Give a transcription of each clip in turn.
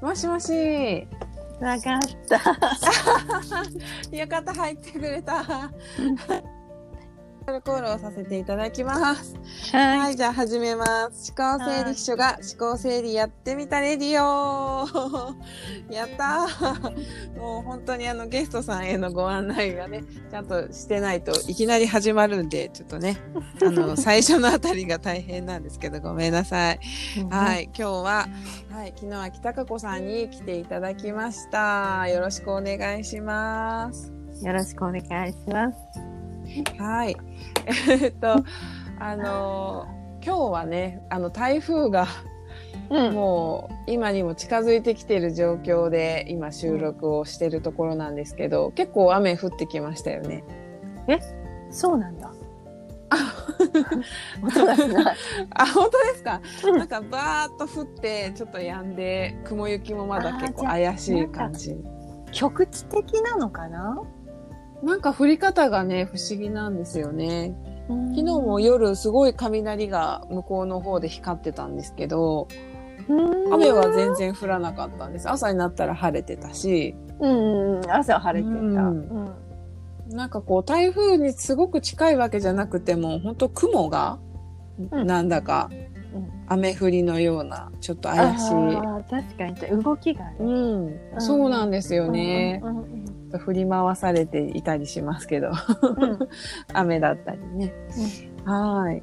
もしもし。なかった。よかった、入ってくれた。アルコールをさせていただきます。ははい、じゃあ始めます。思考整理秘書が思考整理やってみたレディオ やったー もう本当にあのゲストさんへのご案内がね、ちゃんとしてないといきなり始まるんで、ちょっとね、あの、最初のあたりが大変なんですけど、ごめんなさい。はい、今日は、はい、昨日は北加子さんに来ていただきました。よろしくお願いします。よろしくお願いします。はい。えっと、あの、今日はね、あの、台風がうん。もう今にも近づいてきている状況で今収録をしているところなんですけど、結構雨降ってきましたよね。そうなんだ。音がしない。あ、本当ですか？うんなんかバーッと降って、ちょっと止んで、雲行きもまだ結構怪しい感じ。局地的なのかな？なんか降り方がね、不思議なんですよね。昨昨日も夜すごい雷が向こうの方で光ってたんですけど、雨は全然降らなかったんです。朝になったら晴れてたし、うんうん、朝晴れてた。ううんん。なんかこう台風にすごく近いわけじゃなくても、本当雲がうんなんだかうん雨降りのような、ちょっと怪しい。確かに動きがね。うん、そうなんですよね。うんうん振り回されていたりしますけど、うんうん雨だったりね。はい。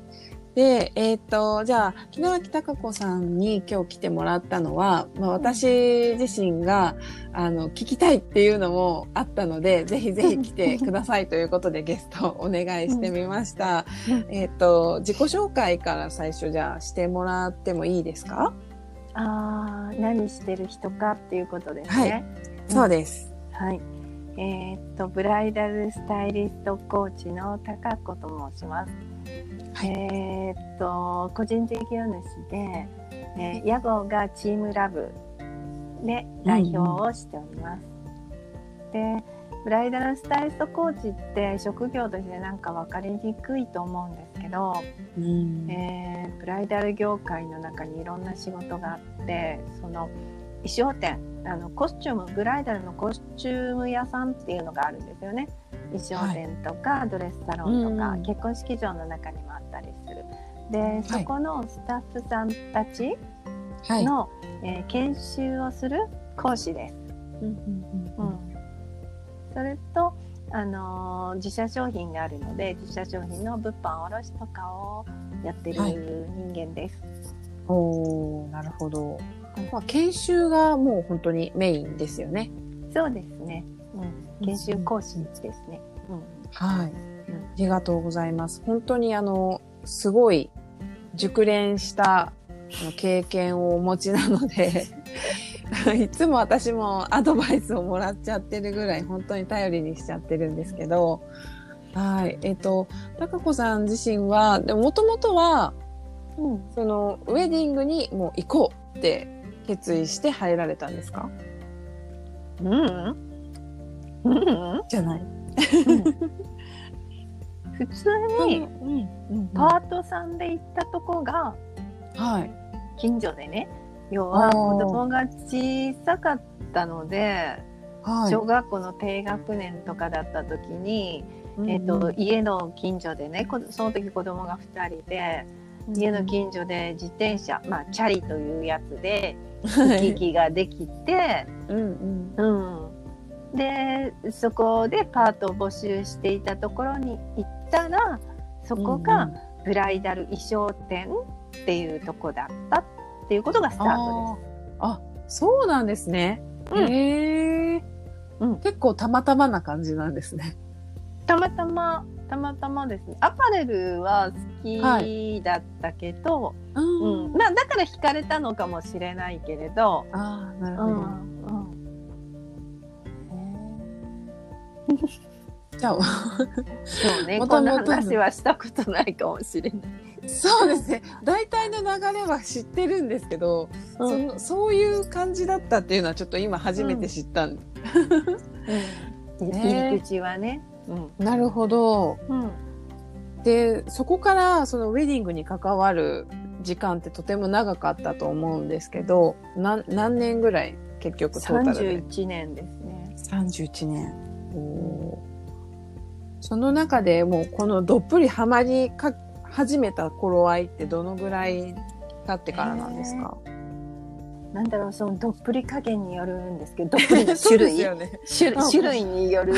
で、えっ、と、じゃあ、木野脇貴子さんに今日来てもらったのは、まあ、私自身が、あの、聞きたいっていうのもあったので、ぜひぜひ来てくださいということで ゲストをお願いしてみました。うんえっ、と、自己紹介から最初じゃあしてもらってもいいですか、ああ、何してる人かっていうことですはいね。そうです。はい。えーっと、ブライダルスタイリストコーチの高子と申します。はいえーっと、個人事業主で、えー屋号がチームラブで代表をしております。で、ブライダルスタイリストコーチって職業としてなんか分かりにくいと思うんですけど、うんえーブライダル業界の中にいろんな仕事があってその衣装店。あのコスチュームブライダルのコスチューム屋さんっていうのがあるんですよね。衣装店とか、ドレスサロンとか、うん。結婚式場の中にもあったりする。でそこのスタッフさんたちはい。の、えー研修をする講師です、うんうんそれとあのー自社商品があるので自社商品の物販卸とかをやってるはい。人間です、おーなるほど。まあ、研修がもう本当にメインですよね。そうですね。うん、研修講師ですね。はい。ありがとうございます。本当にあの、すごい熟練した経験をお持ちなので、いつも私もアドバイスをもらっちゃってるぐらい本当に頼りにしちゃってるんですけど、はい。えっ、と、高子さん自身は、でももともとは、うん。うん。その、ウェディングにもう行こうって決意して入られたんですか？うん。うん。じゃない。普通に。パートさんで行ったとこがはい。近所でね。要は子供が小さかったので、はい。小学校の低学年とかだった時に、うんえっ、と、家の近所でね、こその時子供が2人で、家の近所で自転車、まあ、チャリというやつで、はい行き来ができて、うんうん。うん、でそこでパートを募集していたところに行ったらそこがブライダル衣装店っていうとこだったっていうことがスタートあーあ、そうなんですね。うんへえ、うん結構たまたまな感じなんですね。です。たまたまたまたまですね。アパレルは好きだったけど、ううん。まあ、だから惹かれたのかもしれないけれど、ああ、なるほど。うん。うん、じゃあ、そうね。もことん話はしたことないかもしれない。そうですね。大体の流れは知ってるんですけど、うん。そのそういう感じだったっていうのはちょっと今初めて知ったん、うん。ね。入り口はね。うん。なるほど。うん。で、そこからそのウェディングに関わる時間ってとても長かったと思うんですけどな何年ぐらい結局トータルで？31年ですね。31年。おー。その中でもうこのどっぷりハマりか始めた頃合いってどのぐらい経ってからなんですか、なんだろうそのどっぷり加減によるんですけどどっぷりの種類。種類種類による。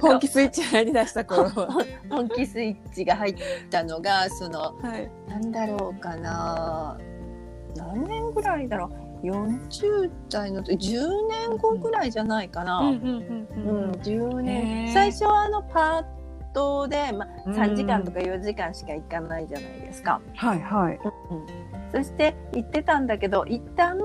本気スイッチ入り出した頃は。本気スイッチが入ったのがそのはい。なんだろうかな。何年ぐらいだろう。40代の10年後ぐらいじゃないかな、うんうんうん10へ年。ー。最初はあのパートで、まあ、うん3時間とか4時間しか行かないじゃないですか。はいはいそして行ってたんだけど一旦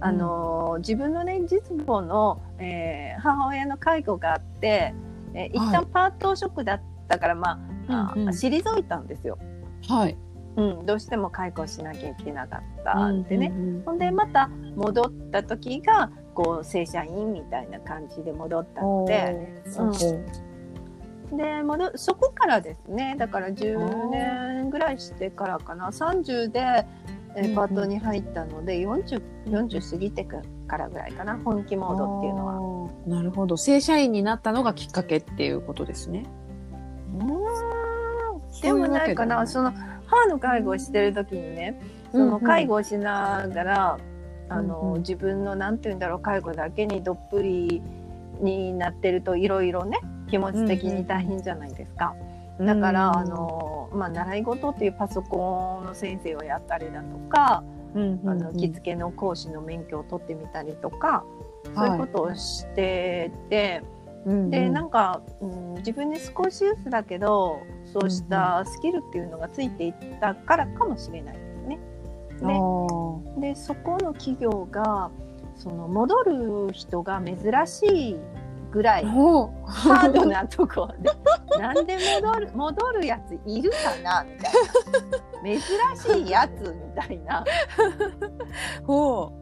あのー自分のね実母の、えー母親の介護があって、えー一はい。旦パート職だったから、まあ、うんうん。あ退いたんですよ、はい。うん、どうしても介護しなきゃいけなかったんでね、うんうんほんでまた戻った時がこう正社員みたいな感じで戻ったので。うん。で戻そこからですね。だから10年ぐらいしてからかな。30で、えパートに入ったので 40, 40過ぎてからぐらいかな本気モードっていうのは。はなるほど。正社員になったのがきっかけっていうことですね。うーん。でもないかな。その母の介護をしてる時にねその介護をしながら、あのうんうん。自分のなんて言うんだろう介護だけにどっぷりになってるといろいろね気持ち的に大変じゃないですか。だから、あのまあ、習い事っていうパソコンの先生をやったりだとか、うんあの着付けの講師の免許を取ってみたりとか、そういうことをしてて、でなんか、うん、自分に少しずつだけどそうしたスキルっていうのがついていったからかもしれないですね。ででそこの企業がその戻る人が珍しいぐらいハードなとこで なんで戻る戻るやついるかなみたいな。珍しいやつみたいな。ほ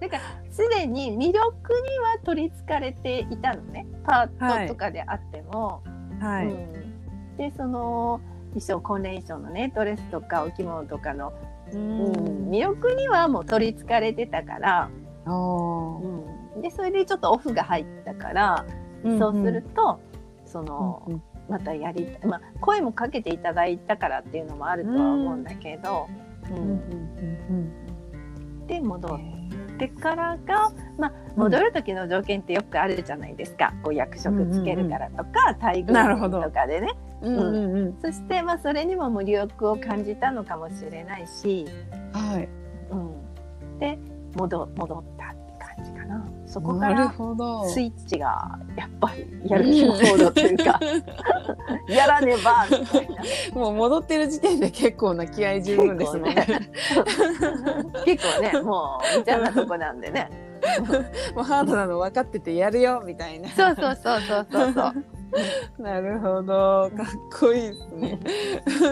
だからすでに魅力には取りつかれていたのね。パートとかであっても。うはい、うん、でその衣装コンレーションのねドレスとかお着物とかの、ううんん、魅力にはもう取りつかれてたから、うん、でそれでちょっとオフが入ったから、そうするとその、うんうん。またやりまあ声もかけていただいたからっていうのもあるとは思うんだけど、うんうんうんで戻うんってからが、まあ、戻る時の条件ってよくあるじゃないですか、こう役職つけるからとか、待遇とかでね。うんうん。うん。そして、まあ、それにも無力を感じたのかもしれないし、はい。うん、で戻戻ったそこからスイッチがやっぱりやる気モードというか、やらねばみたいな。もう戻ってる時点で結構な気合十分ですもんね。結構ね。もう無茶なとこなんでね。もうハードなの分かっててやるよみたいな。そうそうそうそうそうそう なるほど。かっこいいですね。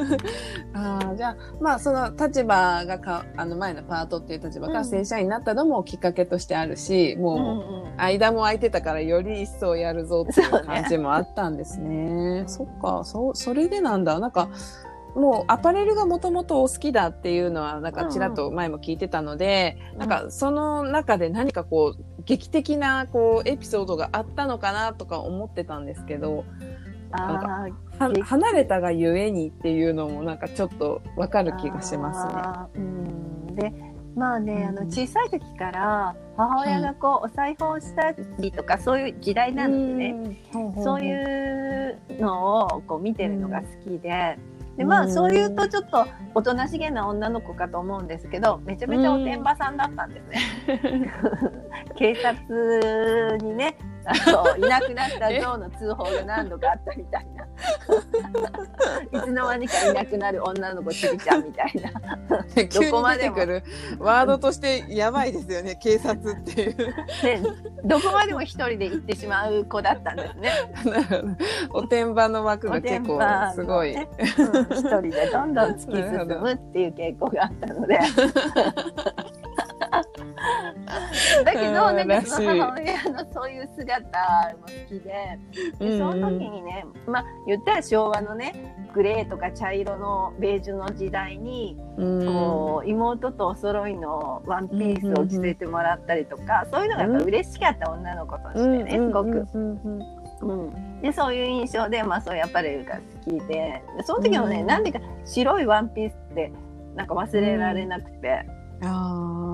ああ、じゃあ、まあ、その立場がか、あの前のパートっていう立場がうん正社員になったのもきっかけとしてあるし、うんもう、うん間も空いてたからより一層やるぞっていう感じもあったんですね。そっか、そう、それでなんだ。なんか、もうアパレルがもともとお好きだっていうのは、なんかちらっと前も聞いてたので、うんなんかその中で何かこう、劇的なこう、エピソードがあったのかなとか思ってたんですけど、あは劇離れたがゆえにっていうのもなんかちょっとわかる気がしますね。うんでまあね、あのうん小さい時から母親がこう、お裁縫したりとかそういう時代なんですね。うんそういうのをこう見てるのが好きで。でまあうんそういうとちょっとおとなしげな女の子かと思うんですけどめちゃめちゃおてんばさんだったんですね。警察にねあのいなくなったゾウの通報が何度かあったみたいな。いつの間にかいなくなる女の子ちびちゃんみたいな。どこまでもワードとしてやばいですよね、警察っていう。でどこまでも一人で行ってしまう子だったんですね。おてんばの枠が結構すごい。ねうん一人でどんどん突き進むっていう傾向があったので だけど、うんなんかその母 親のそういう姿も好きででその時にね、まあ言ったら昭和のねグレーとか茶色のベージュの時代に、うん。こう妹とお揃いのワンピースを着せてもらったりとか、そういうのがやっぱ嬉しかった女の子としてね、すごく。うんうんうん、でそういう印象で、まあ、そういうアパレルが好きででその時もね、うん。なんでか白いワンピースってなんか忘れられなくて、あそ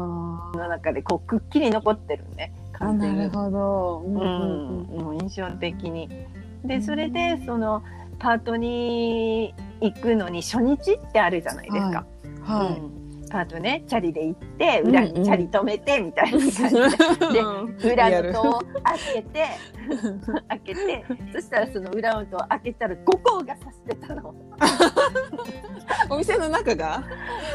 の中でこうくっきり残ってるね完全になるほど。うんうんもう印象的に。でそれでそのパートに行くのに初日ってあるじゃないですか。はうんパートねチャリで行って裏にチャリ止めてみたいな感じで。い。で裏リアルの戸を開けて開けてそしたらその裏の戸を開けたら5個がさしてたの お店の中が？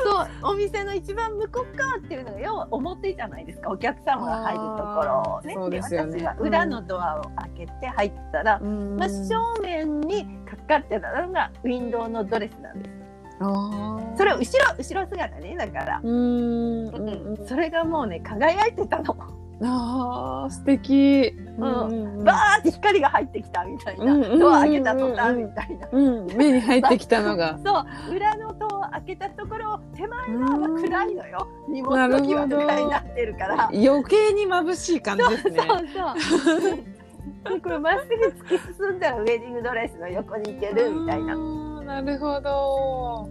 そうお店の一番向こう側っていうのが要は表じゃないですかお客様が入るところをねあーそうで私が裏のドアを開けて入ったら、真正面にかかってたのがウィンドウのドレスなんですああ。それを後ろ後ろ姿ねだから、うんうんうん。それがもうね輝いてたのああ素敵。うんバーって光が入ってきたみたいな、うんうんうんうんドア開けた途端みたいな。うん目に入ってきたのが。そう裏の戸を開けたところ手前側は暗いのよ荷物なるほど置きは暗いになってるから余計に眩しい感じですね。そうそうでこれまっすぐ突き進んだらウェディングドレスの横に行けるみたいな。なるほど。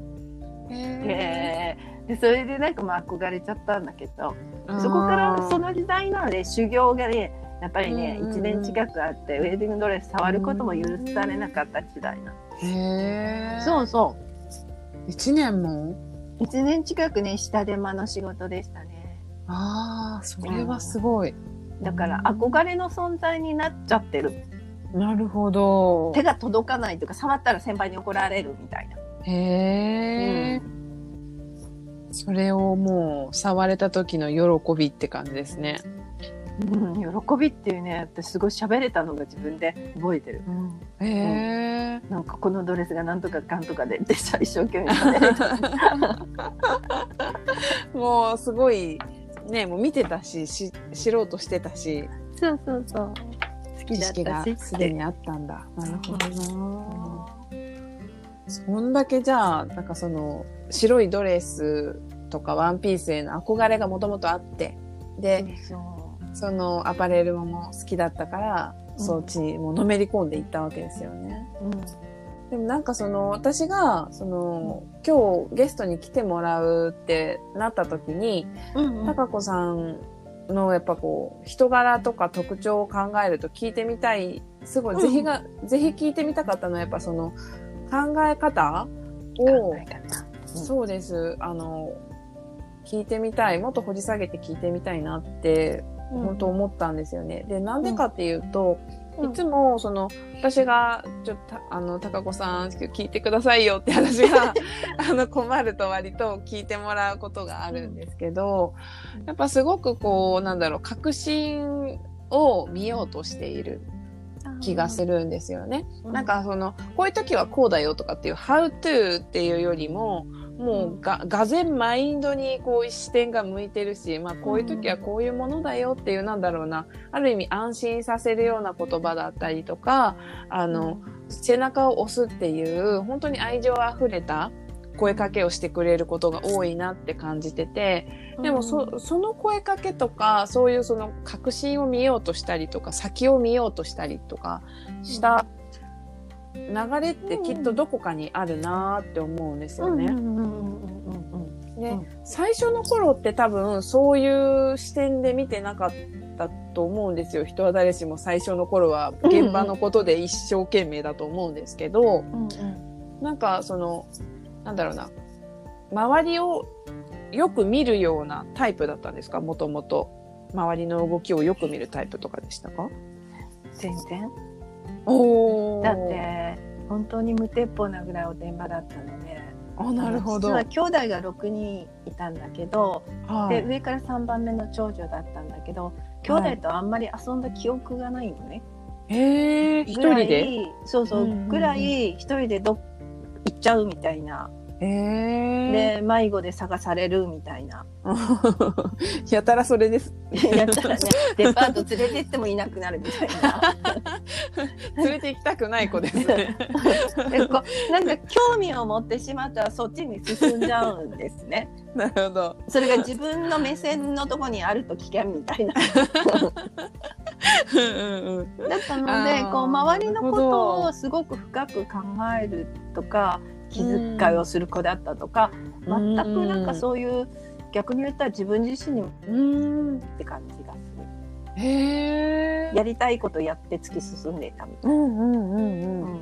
へへー。でそれでなんかまあ憧れちゃったんだけどーそこからその時代なので修行がねやっぱりね、うんうんうん。1年近くあってウェディングドレス触ることも許されなかった時代なの、へえ。そうそ一年も？う1年近くね下手間の仕事でしたね。ああそれはすごい。だから憧れの存在になっちゃってるなるほど手。が届かないとか触ったら先輩に怒られるみたいな、へえ。それをもう触れた時の喜びって感じですね。うん、喜びっていうね私すごい喋れたのが自分で覚えてる、へえ。なんかこのドレスがなんとかかんとかでって一生懸命喋れたもうすごいねもう見てたしし知ろうとしてたしそうそうそう知だ識がすでにあった。んだ。なるほどな。そんだけじゃあなんかその白いドレスとかワンピースへの憧れがもともとあって。でそのアパレルも好きだったから、うん。そっちにもうのめり込んでいったわけですよね。うん。でもなんかその私がその今日ゲストに来てもらうってなった時に、うん高子さんのやっぱこう人柄とか特徴を考えると聞いてみたい。すごいぜひが、ぜひ聞いてみたかったのはやっぱその考え方をうん。そうです。あの聞いてみたいもっと掘り下げて聞いてみたいなって本当思ったんですよね。でなんでかっていうと、いつもその私がちょっとあの高子さん聞いてくださいよって話が あの困ると割と聞いてもらうことがあるんですけど、やっぱすごくこうなんだろう確信を見ようとしている気がするんですよね。うん。なんかそのこういう時はこうだよとかっていう how to っていうよりももうが、がぜんマインドにこう視点が向いてるし、まあこういう時はこういうものだよっていうなんだろうな、ある意味安心させるような言葉だったりとか、あの、背中を押すっていう本当に愛情あふれた声かけをしてくれることが多いなって感じてて、でもそその声かけとかそういうその確信を見ようとしたりとか先を見ようとしたりとかした流れってきっとどこかにあるなーって思うんですよね。で最初の頃って多分そういう視点で見てなかったと思うん。ですよ。人は誰しも最初の頃は現場のことで一生懸命だと思うん。ですけど、うん。なん。かそのなん。だろうな周りをよく見るようなタイプだったん。ですかもともと周りの動きをよく見るタイプとかでしたか全然おだって本当に無鉄砲なぐらいおてんばだったので。あなるほど、実は兄弟が6人いたんだけど、はい、で上から3番目の長女だったんだけど兄弟とあんまり遊んだ記憶がないのね、へえ一人で？そうそう、ぐらい一人でど行っちゃうみたいなへえ。で迷子で探されるみたいな やたらそれです。やったらねデパート連れてってもいなくなるみたいな 連れて行きたくない子ですね。でこうなんか興味を持ってしまったらそっちに進んじゃうんですねなるほど。それが自分の目線のとこにあると危険みたいな。だったのでこう周りのことをすごく深く考えるとか気遣いをする子だったとか、全くなんかそういう逆に言ったら自分自身にもうん。って感じがするへえ。やりたいことやって突き進んでいたみたいうんうんうんうな、ん。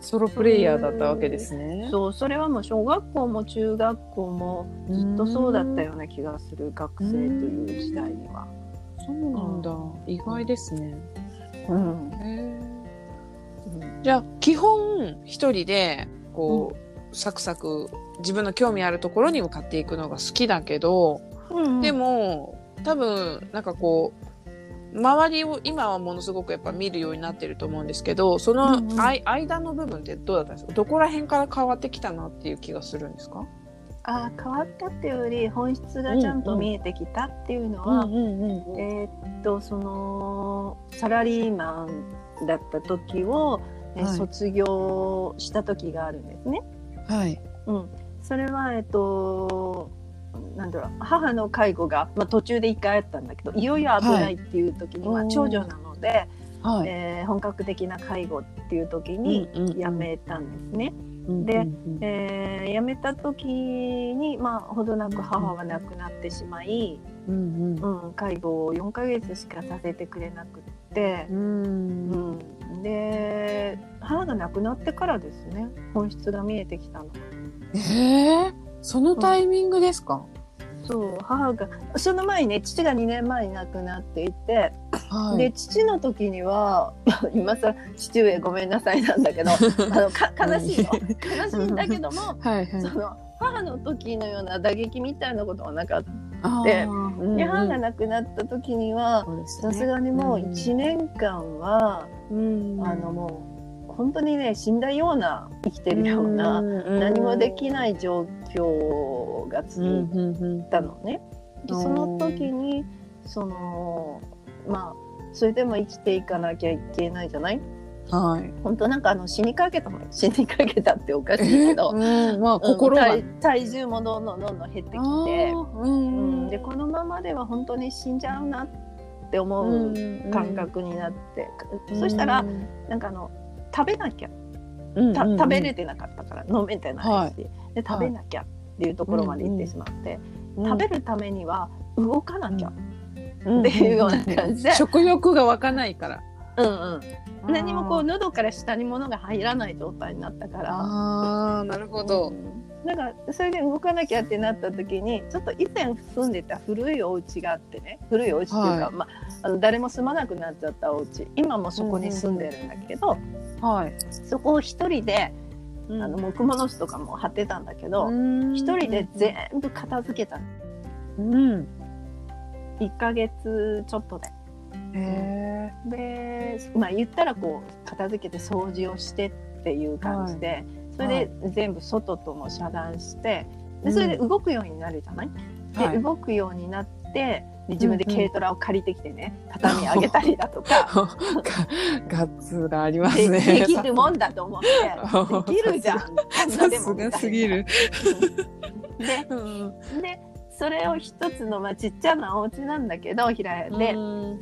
ソロプレイヤーだったわけですね。そうそれはもう小学校も中学校もずっとそうだったような気がする学生という時代には。そうなんだ。意外ですね。うんへえ。じゃあ基本一人でこう、サクサク自分の興味あるところに向かっていくのが好きだけど、うんでも多分なんかこう周りを今はものすごくやっぱ見るようになってると思うんですけどそのうんうん。間の部分ってどうだったんですか？どこら辺から変わってきたなっていう気がするんですか？あー変わったっていうより本質がちゃんと見えてきたっていうのは、んうん。えーっとそのサラリーマンだった時を、卒業した時があるんですね。はい。うん、それはえっとなんだろう母の介護が、まあ、途中で一回あったんだけどいよいよ危ないっていう時に、まあ、はいおー長女なので、はい。えー本格的な介護っていう時に辞めたんですね。うんでうんえー辞めた時に、まあ、ほどなく母は亡くなってしまい、うんうんうん、介護を4ヶ月しかさせてくれなくって、うん。うん、で母が亡くなってからですね。本質が見えてきたの。ええそのタイミングですか、そう母がその前にね父が2年前に亡くなっていて、はい。で父の時には 今さ父上ごめんなさいなんだけど あのか悲しいよ悲しいんだけども はいはい。その母の時のような打撃みたいなことはなかった。あでーうん母が亡くなった時にはさすがにもう1年間は、うんあのもう本当にね死んだような生きてるような、何もできない状況が続いたのね。でうんその時にそのまあそれでも生きていかなきゃいけないじゃない？はい。本当なんかあの死にかけたもん死にかけたっておかしいけど、うん、まあうん心が。体体重もどんどんどんどん減ってきて、ううんん。でこのままでは本当に死んじゃうなって思う感覚になって、そしたらなんかあの食べなきゃ。うんたうんうん。食べれてなかったから飲めてないし、で食べなきゃっていうところまで行ってしまって、食べるためには動かなきゃ、うん。っていうような感じで。食欲が湧かないから。うんうん、何もこう喉から下に物が入らない状態になったから。ああ、なるほど。なんかそれで動かなきゃってなった時にちょっと以前住んでた古いお家があってね。古いお家っていうか、はい。まあ、あの誰も住まなくなっちゃったお家。今もそこに住んでるんだけど、はい。そこを一人でああの木物師とかも貼ってたんだけど一、人で全部片付けたうん。1ヶ月ちょっとで。へでまあ言ったらこう片付けて掃除をしてっていう感じで、それで全部外とも遮断してでそれで動くようになるじゃない、え。で動くようになってで自分で軽トラを借りてきてね、畳上げたりだとかガッツがありまですね。できるもんだと思って できるじゃん。さすがすぎる。で うんでそれを一つの、まあ、ちっちゃなお家なんだけど平屋で、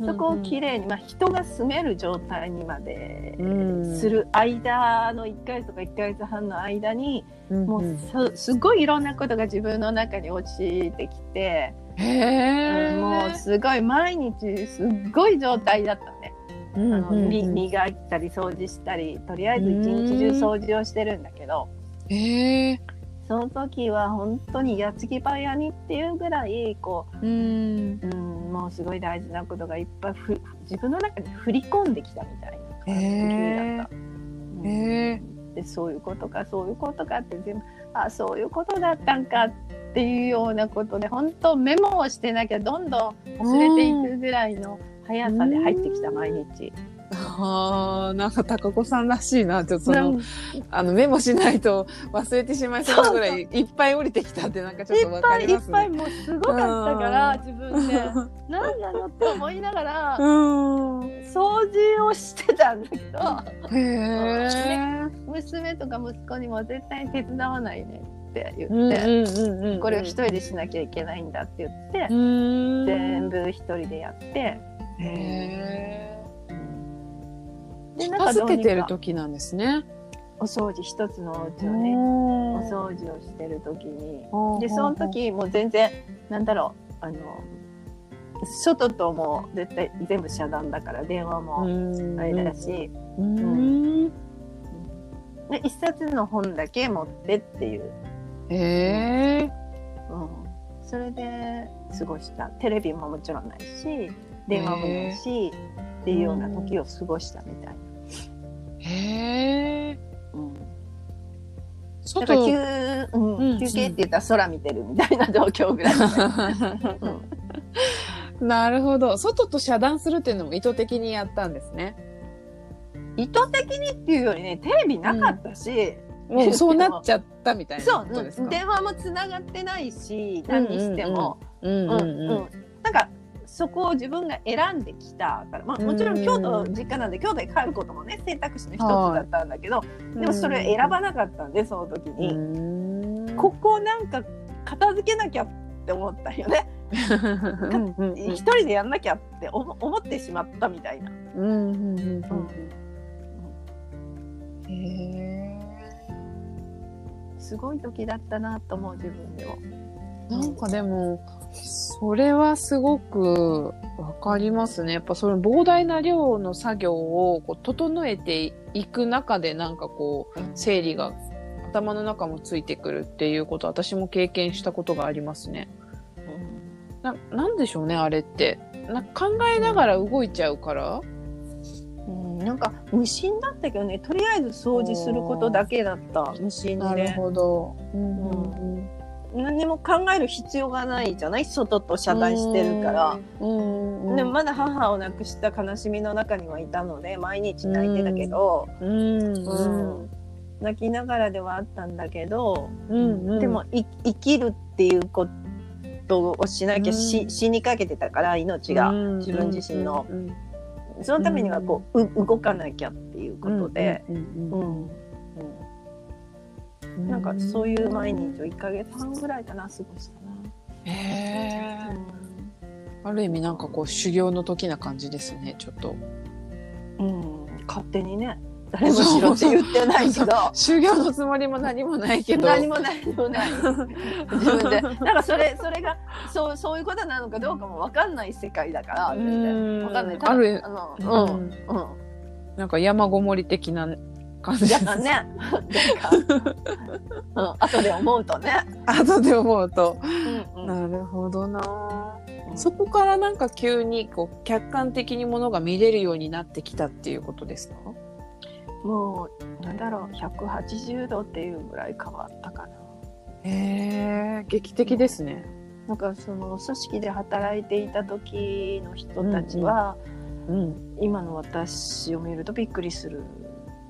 そこをきれいに、まあ、人が住める状態にまでうん。する間の1ヶ月とか1ヶ月半の間に、うんもうすすごいいろんなことが自分の中に落ちてきて、へえ。もうすごい毎日すっごい状態だったね。うんあのみ磨いたり掃除したりとりあえず一日中掃除をしてるんだけど。へえ。その時は本当に矢継ぎ早にっていうぐらいこうん。う、うん、もうすごい大事なことがいっぱいふ自分の中に振り込んできたみたいな感じだった。でそういうことかそういうことかって全部あそういうことだったんかっていうようなことで本当メモをしてなきゃどんどん忘れていくぐらいの速さで入ってきた毎日。ああ、なんか高子さんらしいな。ちょっとその、あのメモしないと忘れてしまいそうなぐらいいっぱい降りてきたってなんかちょっとわいっぱいいかりますね。っぱいもうすごかったから自分で何なのって思いながらうん。掃除をしてたんだけどへえ。娘とか息子にも絶対に手伝わないねって言うんって。これを一人でしなきゃいけないんだって言って、うん。全部一人でやってへえ。で片付けてると時なんですね。お掃除一つのお家をねお掃除をしてる時に。でその時もう全然なんだろうあの外とも絶対全部遮断だから電話もあれだし、うん。で一冊の本だけ持ってっていう、へえ。うん、それで過ごした。テレビももちろんないし電話もないしっていうような時を過ごしたみたいな。へえ。うん。外。だから休,、うんうん。休憩って言ったら空見てるみたいな状況ぐらい、う んなるほど。外と遮断するっていうのも意図的にやったんですね。意図的にっていうよりねテレビなかったし、もうそうなっちゃったみたいなそう。電話もつながってないし何にしても、うんうん。うんうんうん。なんかそこを自分が選んできたから、まあ、もちろん京都実家なんで京都に帰ることもね選択肢の一つだったんだけど、でもそれを選ばなかったんでその時に、うん。ここなんか片付けなきゃって思ったよね。一人でやんなきゃって思思ってしまったみたいな。うんうんうんうん。へえ。すごい時だったなと思う自分でも。なんかでも、それはすごくわかりますね。やっぱその膨大な量の作業をこう整えていく中でなんかこう、整理が頭の中もついてくるっていうこと私も経験したことがありますね。な、なんでしょうね、あれって。な考えながら動いちゃうからうん、なんか無心だったけどねとりあえず掃除することだけだった無心なるで、ほど。ん何も考える必要がないじゃない？外と遮断してるから。うん。うん。でもまだ母を亡くした悲しみの中にはいたので毎日泣いてたけど、うん。うん。泣きながらではあったんだけど、うんうん。でもい生きるっていうことをしなきゃし、うん。死にかけてたから命が、うん。自分自身の。うん。そのためにはこう,、う動かなきゃっていうことで、うなんかそういう毎日を1ヶ月半ぐらいかな過ごしたへえな。ある意味なんかこう修行の時な感じですねちょっと。うん、勝手にね。誰もしろって言ってないけど。修行のつもりも何もないけど。何もない何もない。自分で。なんかそれそれがそうそういうことなのかどうかも分かんない世界だから分かんない。あるあのううんんうん。なんか山ごもり的な感じやだね。なんか、うん、後で思うとね、後で思うと。うんうん。なるほどな。そこからなんか急にこう客観的にものが見れるようになってきたっていうことですか？もうなんだろう180度っていうぐらい変わったかな。へえ劇的ですね。なんかその組織で働いていた時の人たちは、うん。今の私を見るとびっくりする、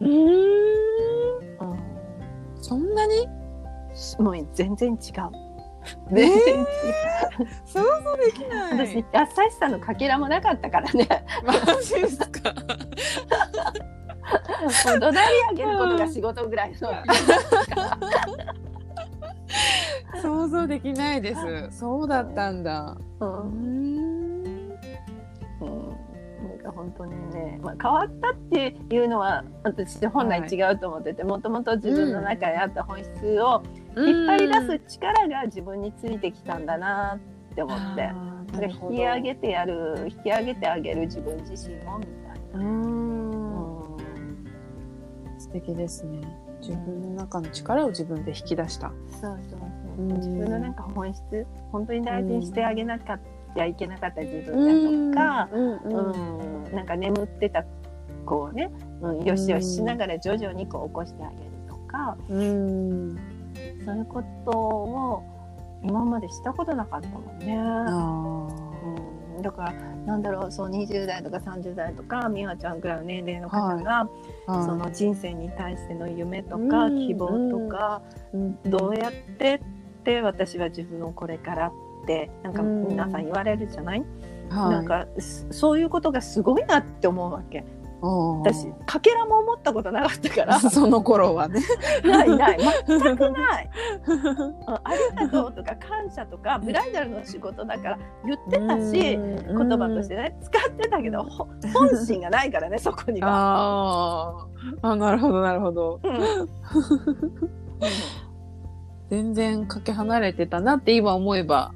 うん。うん、そんなに？もう全然違う。ね全然違う。想像できない。私優しさのかけらもなかったからね。マジですか？もう怒鳴り上げることが仕事ぐらいの、想像できないです。そうだったんだ。うん。うんうん、なんか本当にね、まあ、変わったっていうのは私本来違うと思っててもともと自分の中にあった本質を引っ張り出す力が自分についてきたんだなって思って。で引き上げてやる引き上げてあげる自分自身もみたいな。うん。う素敵ですね。自分の中の力を自分で引き出した。ん、そうそうそう、うん。自分のなんか本質本当に大事にしてあげなかったいけなかった自分だとか、うん。うん。なんか眠ってたこうね、うん、よしよししながら徐々にこう起こしてあげるとか、うんそういうことを今までしたことなかったもんね。あうん。ん、だからなんだろうそう20代とか30代とか美和ちゃんくらいの年齢の方が、はい。その人生に対しての夢とかうん。希望とか、うん。どうやってって私は自分をこれからってなんかうん。皆さん言われるじゃない、はい、なんかそそういうことがすごいなって思うわけ。うん。私かけらも思ったことなかったから。その頃はね。ないない。全くない。うんありがとうとか感謝とかブライダルの仕事だから言ってたし言言葉としてね使ってたけどほ本心がないからねそこには。あ、なるほど、なるほど。うん。全然かけ離れてたなって今思えば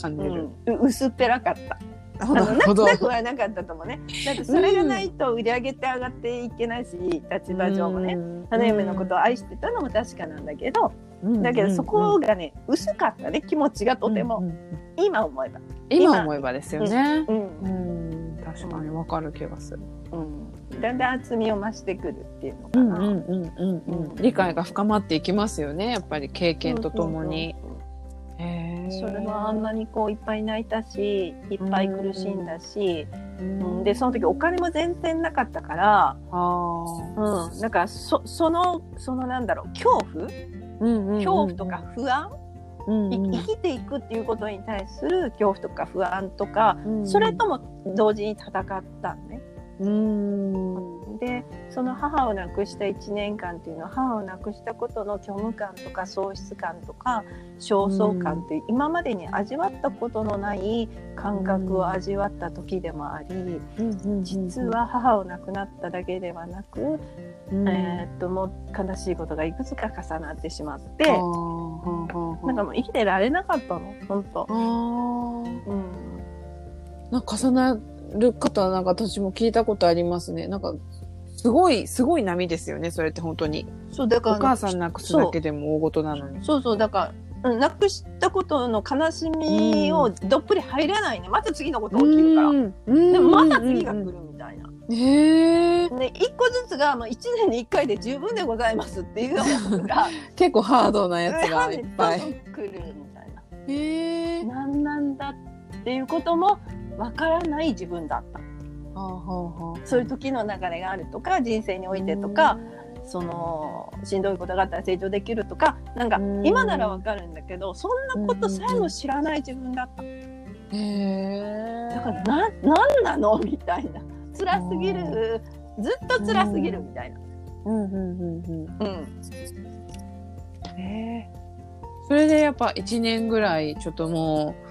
感じうる。んう薄っぺらかった。あのなくはなかったと思うね。だってそれがないと売り上げて上がっていけないし、立場上もね。花嫁のことを愛してたのも確かなんだけど、うんだけどそこがね、薄かったね、気持ちがとても。うんうん今思えば。今思えばですよね。うん。うん、確かにわかる気がする。うん。だんだん厚みを増してくるっていうのかな。うんうんうんうんうん。理解が深まっていきますよね。やっぱり経験とともに。それはあんなにこういっぱい泣いたしいっぱい苦しんだし、ううん。ん、でその時お金も全然なかったから、あうん、だからそそのそのなんだろう恐怖？ーうんうんうん。恐怖とか不安、うんうん。い生きていくっていうことに対する恐怖とか不安とか、うんそれとも同時に戦ったんね。うん。でその母を亡くした1年間っていうのは母を亡くしたことの虚無感とか喪失感とか焦燥感っていう今までに味わったことのない感覚を味わった時でもあり実は母を亡くなっただけではなく、うん。えーっともう悲しいことがいくつか重なってしまってなんかもう生きてられなかったの本当。うん。なんか重なる方なんか私も聞いたことありますね。なんかすごいすごい波ですよね。それって本当に。そうだからお母さん亡くすだけでも大事なのに。そうそうだから、うん、亡くしたことの悲しみをどっぷり入らないねまた次のこと起きるから。うんでもまた次が来るみたいな。へえ。で一個ずつが、まあ、1年に1回で十分でございますっていうようなことが 結構ハードなやつがいっぱい。来るみたいな。へえ。何なんだっていうこともわからない自分だった。そういう時の流れがあるとか人生においてとか、そのしんどいことがあったら成長できるとかなんかうん今ならわかるんだけどそんなことさえも知らない自分だった。へえ。だからななんなの？みたいな辛すぎるずっと辛すぎるみたいな。うんうんうんうん。うんへえ。それでやっぱ一年ぐらいちょっともう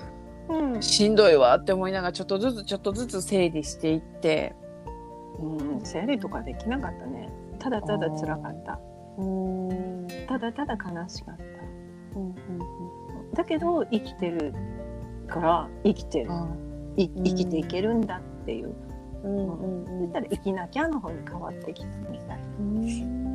ん。うしんどいわって思いながらちょっとずつちょっとずつ整理していって。うん、整理とかできなかったね。ただただ辛かった。うんうんただただ悲しかった。うんだけど生きてるから生きてる。あいうん。生きていけるんだっていう、うんうんそしたら生きなきゃの方に変わってきたみたいな、うん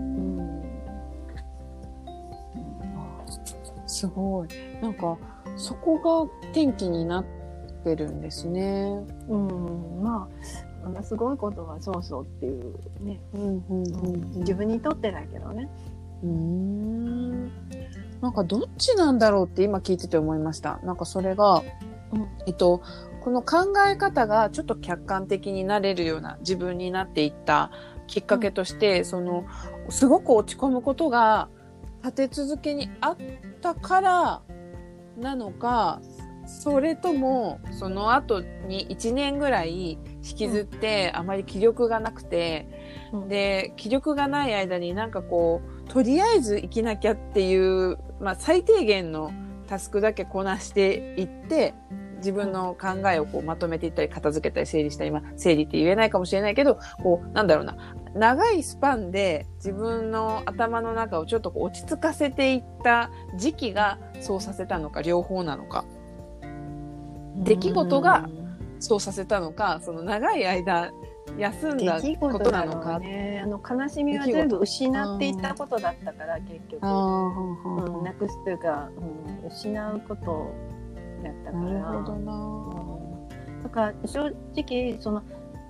すごい。なんか、そこが転機になってるんですね。うん、まあものすごいことはそうそうっていうね、うんうん自分にとってだけどねうん。なんかどっちなんだろうって今聞いてて思いました。なんかそれが、うんえっと、この考え方がちょっと客観的になれるような自分になっていったきっかけとして、その、すごく落ち込むことが立て続けにあったからなのか、それとも、その後に1年ぐらい引きずって、あまり気力がなくて、で、気力がない間になんかこう、とりあえず生きなきゃっていう、まあ最低限のタスクだけこなしていって、自分の考えをこうまとめていったり、片付けたり、整理したり、今、整理って言えないかもしれないけど、こう、なんだろうな、長いスパンで自分の頭の中をちょっと落ち着かせていった時期がそうさせたのか、両方なのか、出来事がそうさせたのか、その長い間休ん出だ来ことなのか。うね。あの悲しみは全部失っていったことだったから結局、うん、なくすというか、うん、失うことだったから。なるほどな。うん。だから正直その、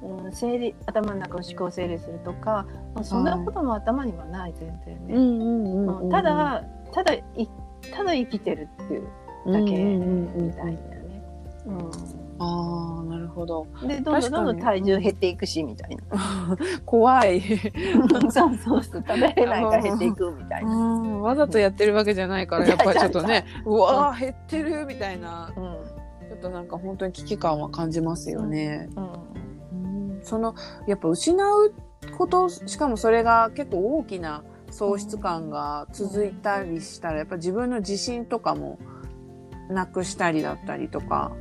うん、整理頭の中を思考整理するとか、まあ、そんなことも頭にはない全然ね、うんうんうんうん。ただただいただ生きてるっていうだけうんうんうんうんみたいなね、うん。ああ、なるほど。でどんどんどんどん体重減っていくしみたいな。怖い。そうそうそう食べれないから減っていくみたいな、うん、わざとやってるわけじゃないから、やっぱりちょっとね、うわー減ってるみたいな、うん。ちょっとなんか本当に危機感は感じますよね。うんその、やっぱ失うこと、しかもそれが結構大きな喪失感が続いたりしたら、やっぱ自分の自信とかもなくしたりだったりとか、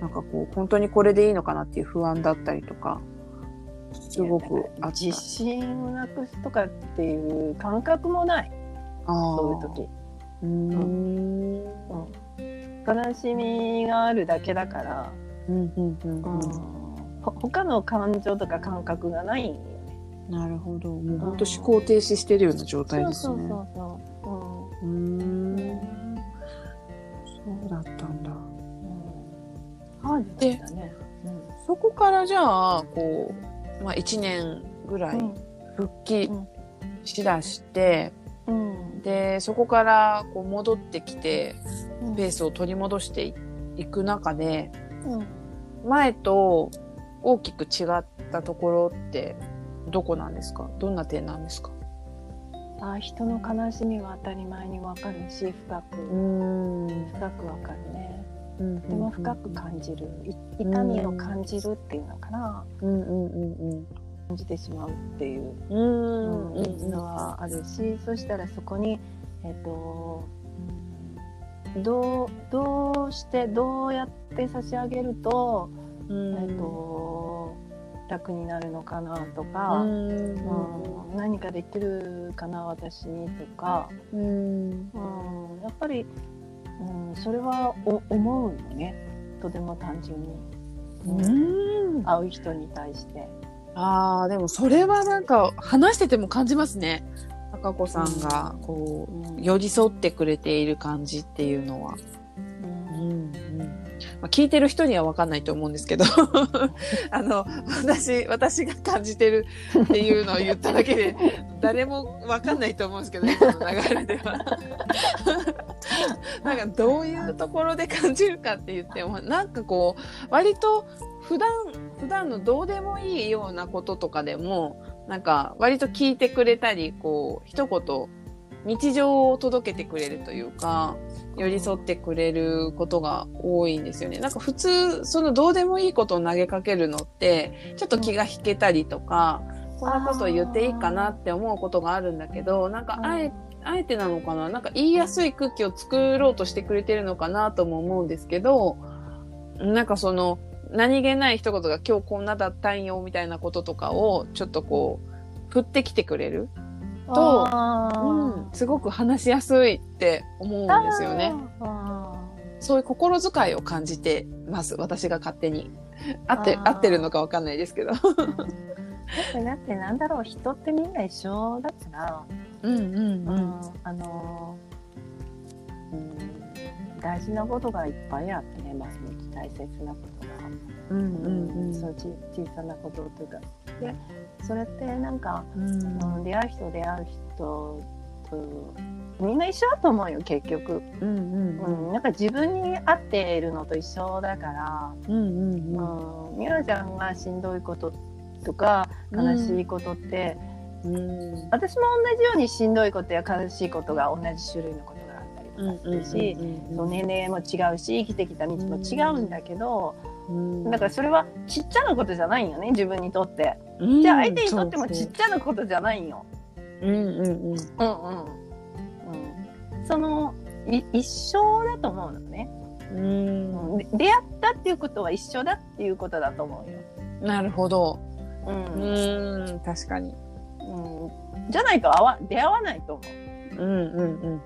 なんかこう、本当にこれでいいのかなっていう不安だったりとか、すごくあった。自信をなくすとかっていう感覚もない。そういう時、うーん。悲しみがあるだけだから、うん。うん。うん。うん。ほ他の感情とか感覚がないんよね。なるほど。もう本当思考停止してるような状態ですね。そうそうそうそう、うーん。そうだったんだ。うん、ハードだったね、そこからじゃあ、こう、まあ1年ぐらい復帰しだして、うんうん。で、そこからこう戻ってきて、うん。ペースを取り戻していいく中で、うん。前と大きく違ったところってどこなんですか？どんな点なんですか？あ人の悲しみは当たり前にわかるし深く、ん。深くわかるね。うんとても深く感じる。い痛みを感じるっていうのかな。うんうんうん感じてしまうっていう。うん。うんうんうん。のはあるしそしたらそこにえっとうんどうどうしてどうやって差し上げると、うんえっと楽になるのかなとうか、ん。うん。何かできるかな私にとか、うん。うん、やっぱり、うん、それはお思うよね。とても単純に、うん。会う人に対して。ああ、でもそれはなんか話してても感じますね。高子さんがこう寄り添ってくれている感じっていうのは。うん。うんうんまあ、聞いてる人には分かんないと思うんですけど あの私私が感じてるっていうのを言っただけで誰も分かんないと思うんですけど今の流れでは。なんかどういうところで感じるかって言ってもなんかこう割と普段普段のどうでもいいようなこととかでもなんか割と聞いてくれたりこう一言日常を届けてくれるというか寄り添ってくれることが多いんですよね。なんか普通そのどうでもいいことを投げかけるのってちょっと気が引けたりとか、こんなことを言っていいかなって思うことがあるんだけどなんかあえあえてなのかな？なんか言いやすい空気を作ろうとしてくれてるのかなとも思うんですけどなんかその何気ない一言が今日こんなだったんよみたいなこととかをちょっとこう振ってきてくれるとうん、すごく話しやすいって思うんですよね。あそういう心遣いを感じてます。私が勝手に。合って、合ってるのかわかんないですけど。ーだってだってなんだろう人ってみんな一緒だから、うんうんうんあのーうん、大事なことがいっぱいあってね毎日大切なことが。うんうんそうち小さなことというかでそれってなんか、うん。うん、出会う人出会う人とみんな一緒だと思うよ結局、うんうんうん、なんか自分に合っているのと一緒だから、うんうんうん、みなちゃんがしんどいこととか悲しいことって、うん。私も同じようにしんどいことや悲しいことが同じ種類のことがあったりとかするし、そう年齢も違うし生きてきた道も違うんだけど、だからそれはちっちゃなことじゃないんよね自分にとって。じゃあ相手にとってもちっちゃなことじゃないんよ。うんうんうんうんうんうん、そのい一緒だと思うのね、うん出会ったっていうことは一緒だっていうことだと思うよ。なるほど。ううんん確かに。うん、じゃないと会わ出会わないと思う。うんうんうんうん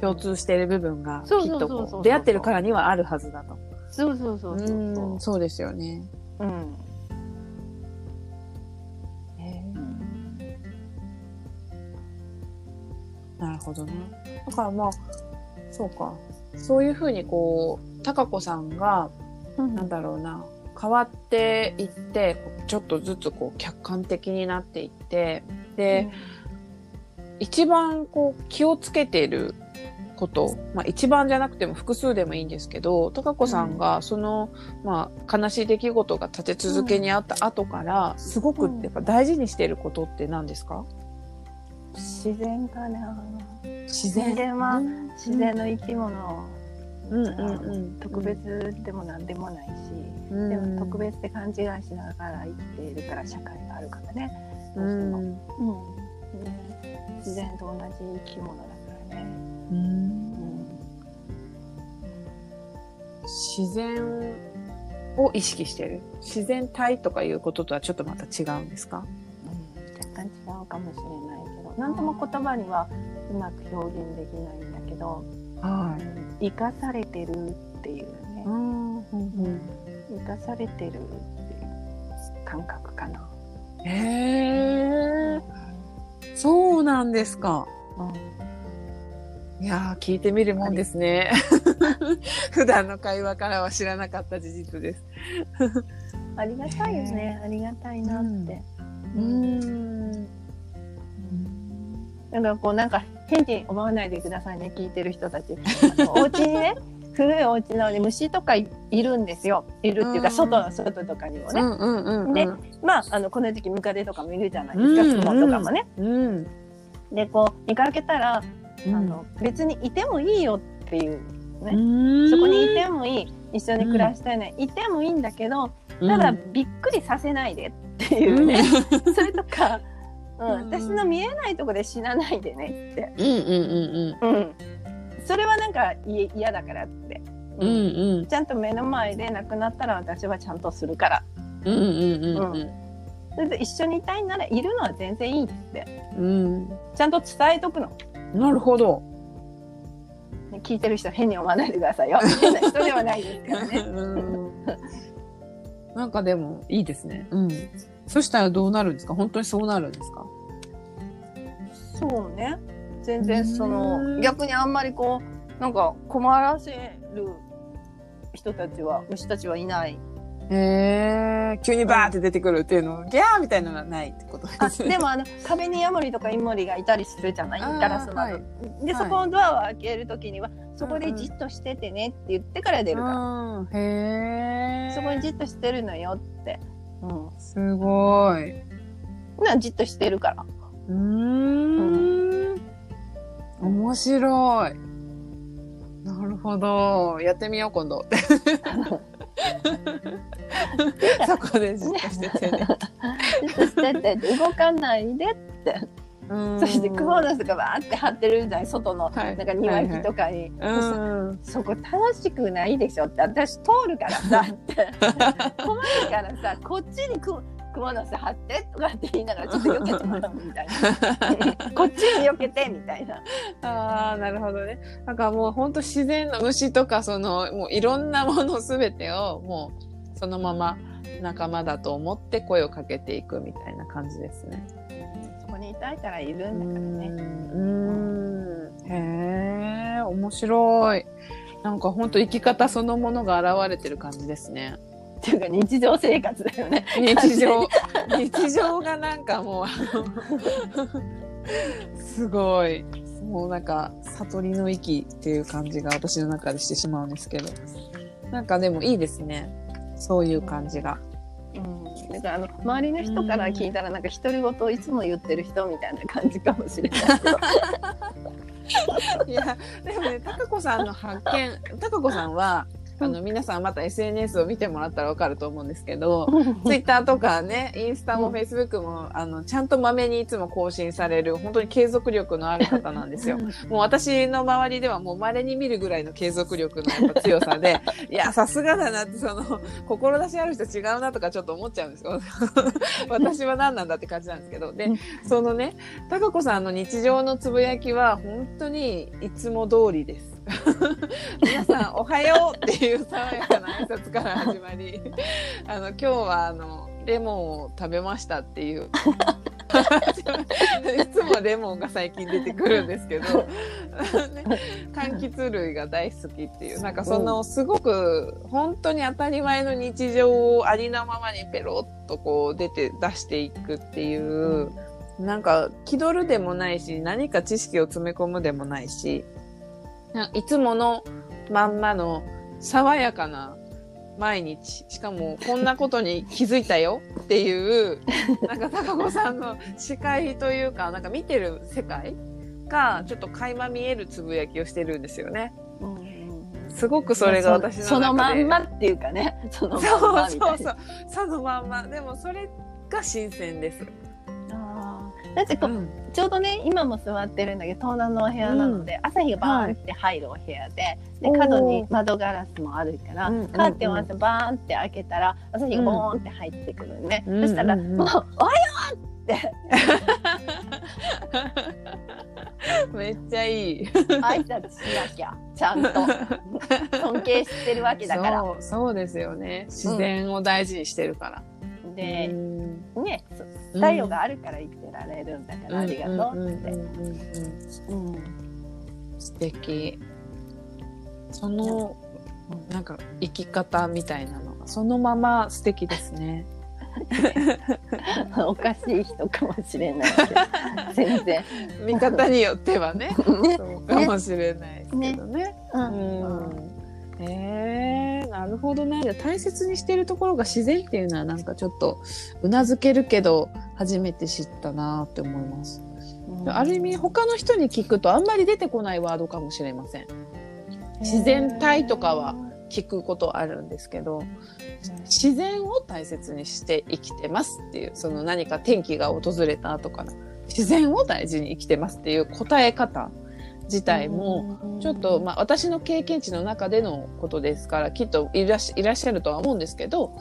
共通している部分がきっと出会ってるからにはあるはずだと。そうそうそうそうそう。うんそうですよね。うんなるほどね。だからまあ、そうか。そういうふうにこう、高子さんが、なんだろうな、変わっていって、ちょっとずつこう客観的になっていって、で、一番こう気をつけていること、まあ一番じゃなくても複数でもいいんですけど、高子さんがその、まあ悲しい出来事が立て続けにあった後から、すごくうんやっぱ大事にしていることって何ですか？自然かな。自然。はうん。自然の生き物。うん。うんうん。特別でも何でもないし、うん、でも特別って勘違いしながら生きているから社会があるからね。どううしても、ん。うん。ね。自然と同じ生き物だからね、うん。うん自然を意識してる？自然体とかいうこととはちょっとまた違うんですか？若干違うかもしれないけど何とも言葉にはうまく表現できないんだけど、は生かされてるっていうね、うんうん生かされてるっていう感覚かな。へえそうなんですか。うんいやー聞いてみるもんですね。普段の会話からは知らなかった事実です。ありがたいよね、ありがたいなって。うん。だからこうなんか変に思わないでくださいね聞いてる人たち。お家にね古いお家なので虫とかいいるんですよ。いるっていうかうん。外の外とかにもね。うんうんうんでまああのこの時期ムカデとかもいるじゃないですかうん雲とかもね。うん。でこう見かけたら、うんあの別にいてもいいよっていうね。うん。そこにいてもいい。一緒に暮らしたいね、いてもいいんだけどただびっくりさせないでっていう。ね、それとか、うんうん。私の見えないとこで死なないでねって、うんうんうんうん、それはなんかい嫌だからって、うん。うんうん。ちゃんと目の前で亡くなったら私はちゃんとするから。うんうんうんうん。それで一緒にいたいならいるのは全然いいって。うん。ちゃんと伝えとくのなるほど。聞いてる人変に思わないでくださいよ。変な人ではないですからね。うん。なんかでもいいですね。うん。そしたらどうなるんですか？本当にそうなるんですか？そうね。全然そうん。の逆にあんまりこうなんか困らせる人たちは虫たちはいないへえ、急にバーって出てくるっていうの、ギャーみたいなのはないってことあですね。でもあの壁にヤモリとかイモリがいたりするじゃない？ガラス窓、はいで、はいそこのドアを開けるときにはそこでじっとしててねって言ってから出るから、うん、へえ。そこにじっとしてるのよって、うん、すごい。なじっとしてるからうーん。面白い。なるほど。やってみよう、今度。そこでじっとしててね。じっとしてて動かないでって、うん。そしてクモの巣がバーって張ってるじゃない外のはい。なんか庭木とかに、うそしたらん。そこ楽しくないでしょって私通るからさって。困るからさこっちにくクモの巣張ってとかって言いながらちょっと避けてもらうみたいな こっちに避けてみたいなああ、なるほどね。なんかもう本当自然の虫とか、その、もういろんなものすべてを、もうそのまま仲間だと思って声をかけていくみたいな感じですね。そこにいたいからいるうんだからねん。うんへえ、面白い。なんか本当生き方そのものが現れてる感じですね。っていうか日常生活だよね 日常、日常がなんかもう、すごい。もうなんか、悟りの域っていう感じが私の中でしてしまうんですけど。なんかでもいいですね。そういう感じが。うん、だからあの周りの人から聞いたらなんか独り言をいつも言ってる人みたいな感じかもしれないけど いや、でもね、高子さんの発見、高子さんは、あの、皆さんまた SNS を見てもらったらわかると思うんですけど、ツイッターとかね、インスタもうんフェイスブックも、あの、ちゃんとまめにいつも更新される、本当に継続力のある方なんですよ。もう私の周りではもう稀に見るぐらいの継続力のやっぱ強さで、いや、さすがだなって、その、志ある人違うなとかちょっと思っちゃうんですよ。私は何なんだって感じなんですけど。でうん、そのね、高子さんの日常のつぶやきは本当にいつも通りです。皆さん、おはようっていう爽やかな挨拶から始まり、あの、今日はあの、レモンを食べましたっていう。いつもレモンが最近出てくるんですけど、ね、柑橘類が大好きっていう、なんかそのすごく本当に当たり前の日常をありのままにペロッとこう出て出していくっていう、なんか気取るでもないし、何か知識を詰め込むでもないし、いつものまんまの爽やかな毎日。しかもこんなことに気づいたよっていう なんか高子さんの視界というかなんか見てる世界がちょっと垣間見えるつぶやきをしてるんですよね。すごくそれが私のそのまんまっていうかね。そのそうまんまみたいな。そうそう。そのまんま。でもそれが新鮮です。だってこう、うんちょうどね今も座ってるんだけど東南のお部屋なので、朝日がバーンって入るお部屋で,、でおー角に窓ガラスもあるから、うんうんうんカーテンをバーンって開けたら朝日がボーンって入ってくるね、うんそしたら、うんうんうんもう「おはよう!」って めっちゃいい。挨拶しなきゃちゃんと尊敬してるわけだから。そうそうですよね。自然を大事にしてるから。で、うんねそ太陽があるから生きてられるんだから、ありがとうって。素敵。そのなんか生き方みたいなのがそのまま素敵ですね。おかしい人かもしれないけど 全然。見方によってはね。ねそうかもしれないですけどね。ううんへえなるほどね。大切にしてるところが自然っていうのはなんかちょっとうなずけるけど初めて知ったなって思います。ある意味他の人に聞くとあんまり出てこないワードかもしれません。自然体とかは聞くことあるんですけど自然を大切にして生きてますっていうその何か天気が訪れたとか自然を大事に生きてますっていう答え方自体もちょっと、まあ、私の経験値の中でのことですからきっといらっしいらっしゃるとは思うんですけど、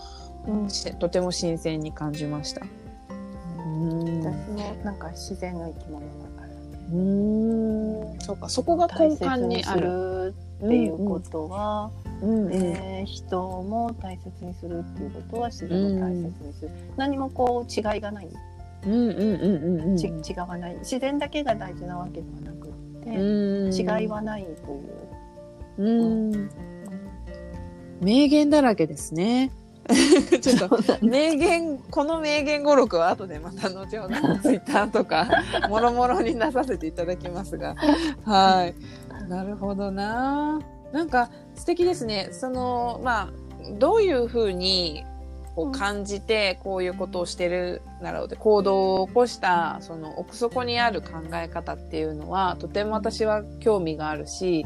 うん。しとても新鮮に感じました。うん。私もなんか自然の生き物だからうーん。そうかそこが根幹にある。るっていうことは、うんうん。えー人も大切にするっていうことは自然を大切にする、何もこう違いがない、違わない。自然だけが大事なわけではなくって、うん。違いはないという。うん。名言だらけですね。ちょっと名言この名言語録は後でまた後ほどツイッターとか もろもろに出させていただきますが。はい。なるほどな。なんか素敵ですね。そのまあどういうふうにこう感じてこういうことをしてるなろうで行動を起こしたその奥底にある考え方っていうのはとても私は興味があるし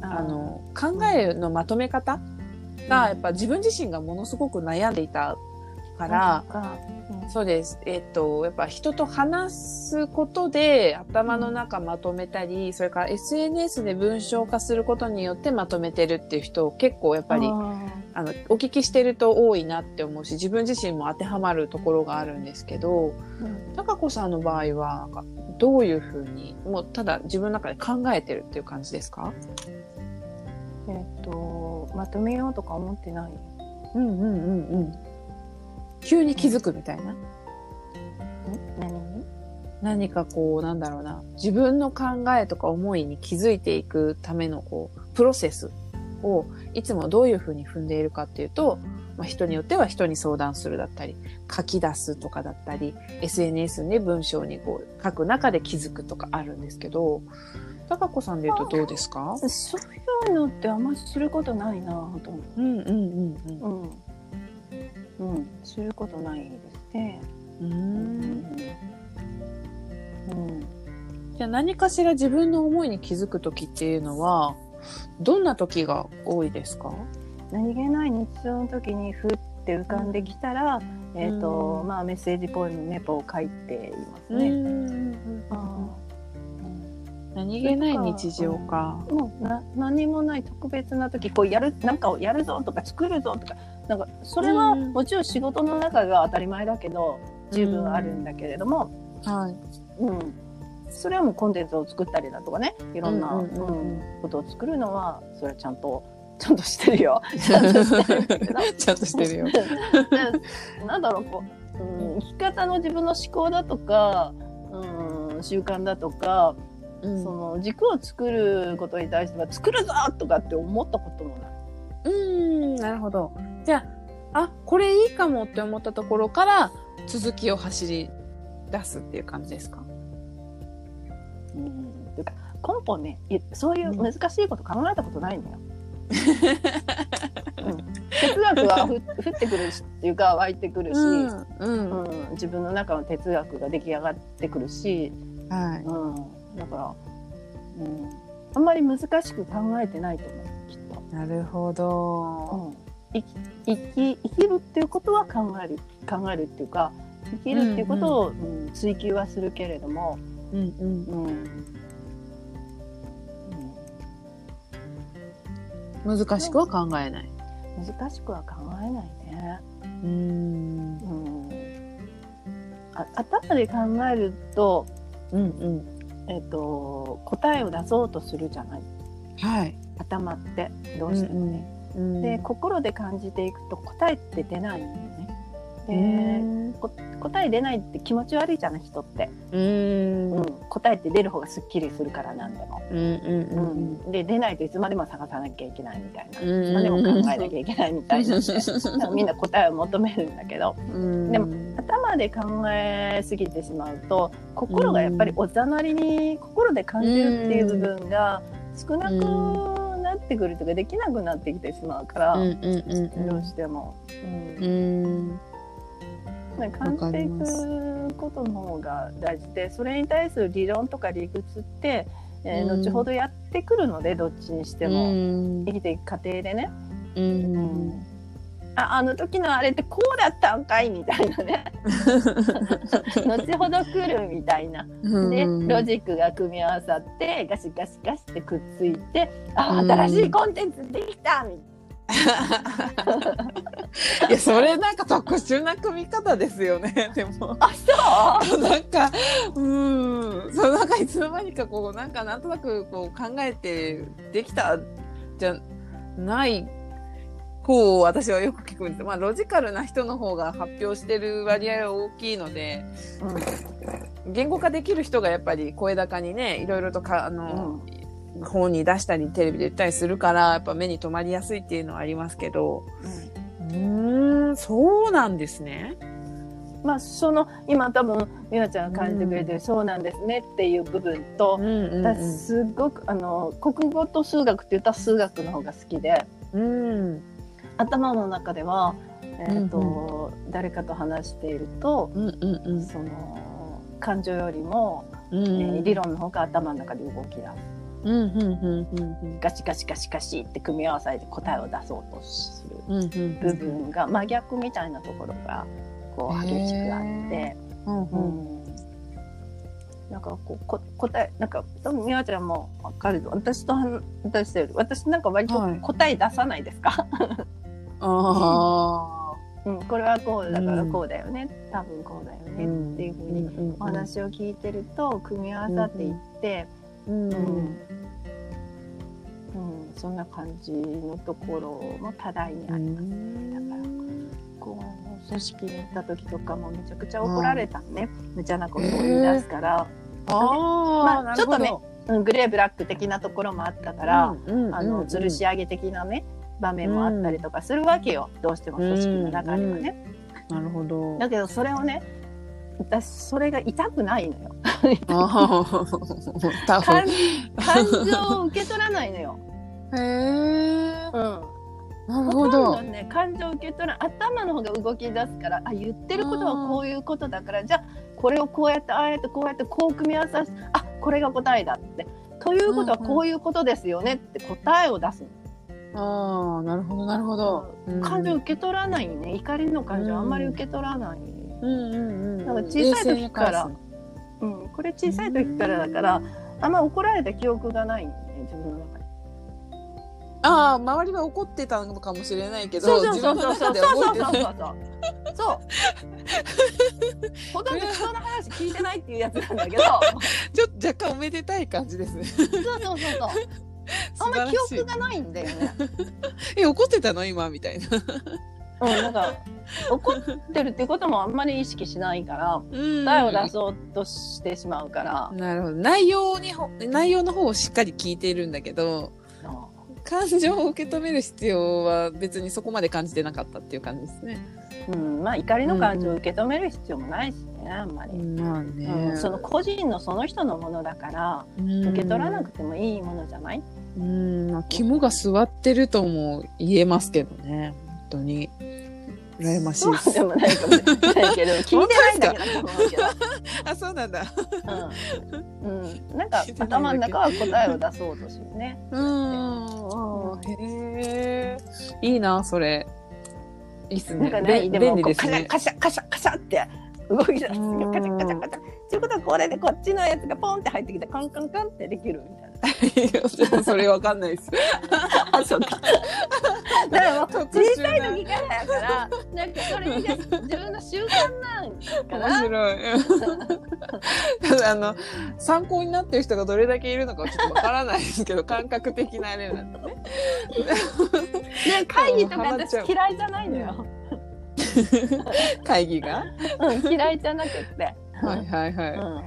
あの考えのまとめ方がやっぱ自分自身がものすごく悩んでいたから、そうです。えっと、やっぱ人と話すことで頭の中まとめたり、それから SNS で文章化することによってまとめてるっていう人結構やっぱり、あの、お聞きしてると多いなって思うし、自分自身も当てはまるところがあるんですけど、高子さんの場合は、なんかどういうふうに、もうただ自分の中で考えてるっていう感じですか？えっとまとめようとか思ってない。うんうんうんうん。急に気づくみたいな。何？に？何かこう、なんだろうな。自分の考えとか思いに気づいていくためのこう、プロセスをいつもどういうふうに踏んでいるかっていうと、まあ、人によっては人に相談するだったり、書き出すとかだったり、SNS に文章にこう書く中で気づくとかあるんですけど、高子さんで言うとどうですか？そういうのってあんまりすることないなほとんど。うんうんうんうん。うん、することないですね。うん。うんん。うん。じゃあ何かしら自分の思いに気づくときっていうのは、どんな時が多いですか？何気ない日常の時にふって浮かんできたら、えっ、と、うんまあメッセージポエムネポを書いていますうね。んあ何気ない日常か。ーもうな何もない特別な時こうやるなんかをやるぞとか作るぞとかなんかそれはうんもちろん仕事の中が当たり前だけど十分あるんだけれども、はい。うんそれはもうコンテンツを作ったりだとかねいろんな、ことを作るのはそれはちゃんとちゃんとしてるよ。ちゃんとしてるよ。で なんだろうこう、うん、生き方の自分の思考だとか、うん、習慣だとか、うんその軸を作ることに対しては作るぞとかって思ったこともない。うん、なるほど。じゃあ、あ、これいいかもって思ったところから続きを走り出すっていう感じですか？うん、ていうか根本ねいそういう難しいこと考えたことないのよ。うん、哲学はふ 降ってくるしっていうか湧いてくるし、うんううんん。自分の中の哲学が出来上がってくるし、はい。うん、だから、うん、あんまり難しく考えてないと思うきっと。なるほど。うん、生き生き生きるっていうことは考える考えるっていうか生きるっていうことを、うん追求はするけれども、うんうん。うん。うん難しくは考えない。難しくは考えないね。うん。うん、あ頭で考えると,、うんうん。えっと答えを出そうとするじゃない。はい。頭って。どうしてもね。うんで心で感じていくと答えって出ないんだよね。で、答え出ないって気持ち悪いじゃない人って、うん。うん、答えって出る方がすっきりするからなんでも、うんうんうんで出ないといつまでも探さなきゃいけないみたいな、うん。いつまでも考えなきゃいけないみたいな、みんな答えを求めるんだけど。うん。でも頭で考えすぎてしまうと心がやっぱりおざなりに心で感じるっていう部分が少なくなってくるとかできなくなってきてしまうから、うんうんうんどうしても。うん。うん。ね感じていくことの方が大事でそれに対する理論とか理屈って、えーうん。後ほどやってくるのでどっちにしてうも、ん。生きていく過程でね、ううんんああの時のあれってこうだったんかいみたいなね。後ほど来るみたいな。でロジックが組み合わさってガシガシガシってくっついてあうん。新しいコンテンツできたみいやそれなんか特殊な組み方ですよね でも。あそう？なんかうん。そうなんかいつの間にかこうなんかなんとなくこう考えてできたじゃない方を私はよく聞くんです。まあロジカルな人の方が発表してる割合は大きいので言語化できる人がやっぱり声高にねいろいろとかあの、本に出したりテレビで言ったりするからやっぱ目に留まりやすいっていうのはありますけど。うんうーんそうなんですね。まあその今多分美和ちゃんが感じてくれてる、そうなんですねっていう部分と、うんうん私すごくあの国語と数学って言ったら数学の方が好きで。うん頭の中では、えーとう誰かと話していると、うんうんうん。その感情よりも、うんえー理論の方が頭の中で動き出す。うんうんうんうんガシガシガシガシって組み合わされて答えを出そうとする。うんうん部分が真逆みたいなところがこう激しくあって。うんううん。んなんかこうこ答えなんか多分美和ちゃんも分かる。私と話してる私なんか割とはい。答え出さないですか、あうん、これはこうだからこうだよね、多分こうだよあねっていうふうにお話を聞いてると組み合わさっていって、うん。うん。うん。そんな感じのところも多大にありますね。だからこう組織に行った時とかもめちゃくちゃ怒られたのね、無茶なことを言い出すから、ああまあちょっうん、グレーブラック的なところもあったから、うんうんあの吊るし上げ的なね場面もあったりとかするわけよ、どうしても組織の中ではね。なるほど。だけどそれをね私それが痛くないのよ。ああ多感情を受け取らないのよ。へえうん。なるほど。どね感情を受け取ら頭の方が動き出すからあ言ってることはこういうことだからじゃあこれをこうやってああやってこうやってこう組み合わさせあこれが答えだって。ということはこういうことですよねって答えを出すの、ああなるほどなるほど。感情を受け取らないね。怒りの感情あんまり受け取らない、うんうんうんなんか小さい時から。うん、これ小さい時からだからあんま怒られた記憶がないね自分の中に。すああ周りは怒ってたのかもしれないけどそうそう自そうそう。そう分の中では覚えてないそうそうそう。そう。ほとんど人の話聞いてないっていうやつなんだけど、ちょっと若干おめでたい感じですね。そうそうそうそう。あんまり記憶ががないんだよね。え怒ってたの？今？みたいな。うん、なんか怒ってるっていうこともあんまり意識しないから、うん。答えを出そうとしてしまうから、なるほど。内容にほ内容の方をしっかり聞いているんだけど感情を受け止める必要は別にそこまで感じてなかったっていう感じですね。うん、まあ怒りの感情を受け止める必要もないしね、あんまり。まあねうん、その個人のその人のものだから受け取らなくてもいいものじゃない、うん、まあ、肝が据わってるとも言えますけどね。本当に。羨ましいそうでもないかもしれないけど聞いてないだけだけど、あ、そうなんだ。うんうん、なんか 頭の中は答えを出そうとするね。うん。へえ。いいな、それ。いいっすね。なんかね、べでもカシ。カシャカシャカシャって動き出すカシうんャカシャカシャカシャ。っていうことはこれでこっちのやつがポンって入ってきてカンカンカンってできるみたいな。いやそれわかんないです。あ、そうか。だからもう特小さい時からやから、なんかそれが自分の習慣なんか面な。白い。あの参考になってる人がどれだけいるのかはちょっとわからないですけど 感覚的なあれなんでね。ね、会議とか私嫌いじゃないのよ。会議が？うん、嫌いじゃなくって。はいはいはい。うん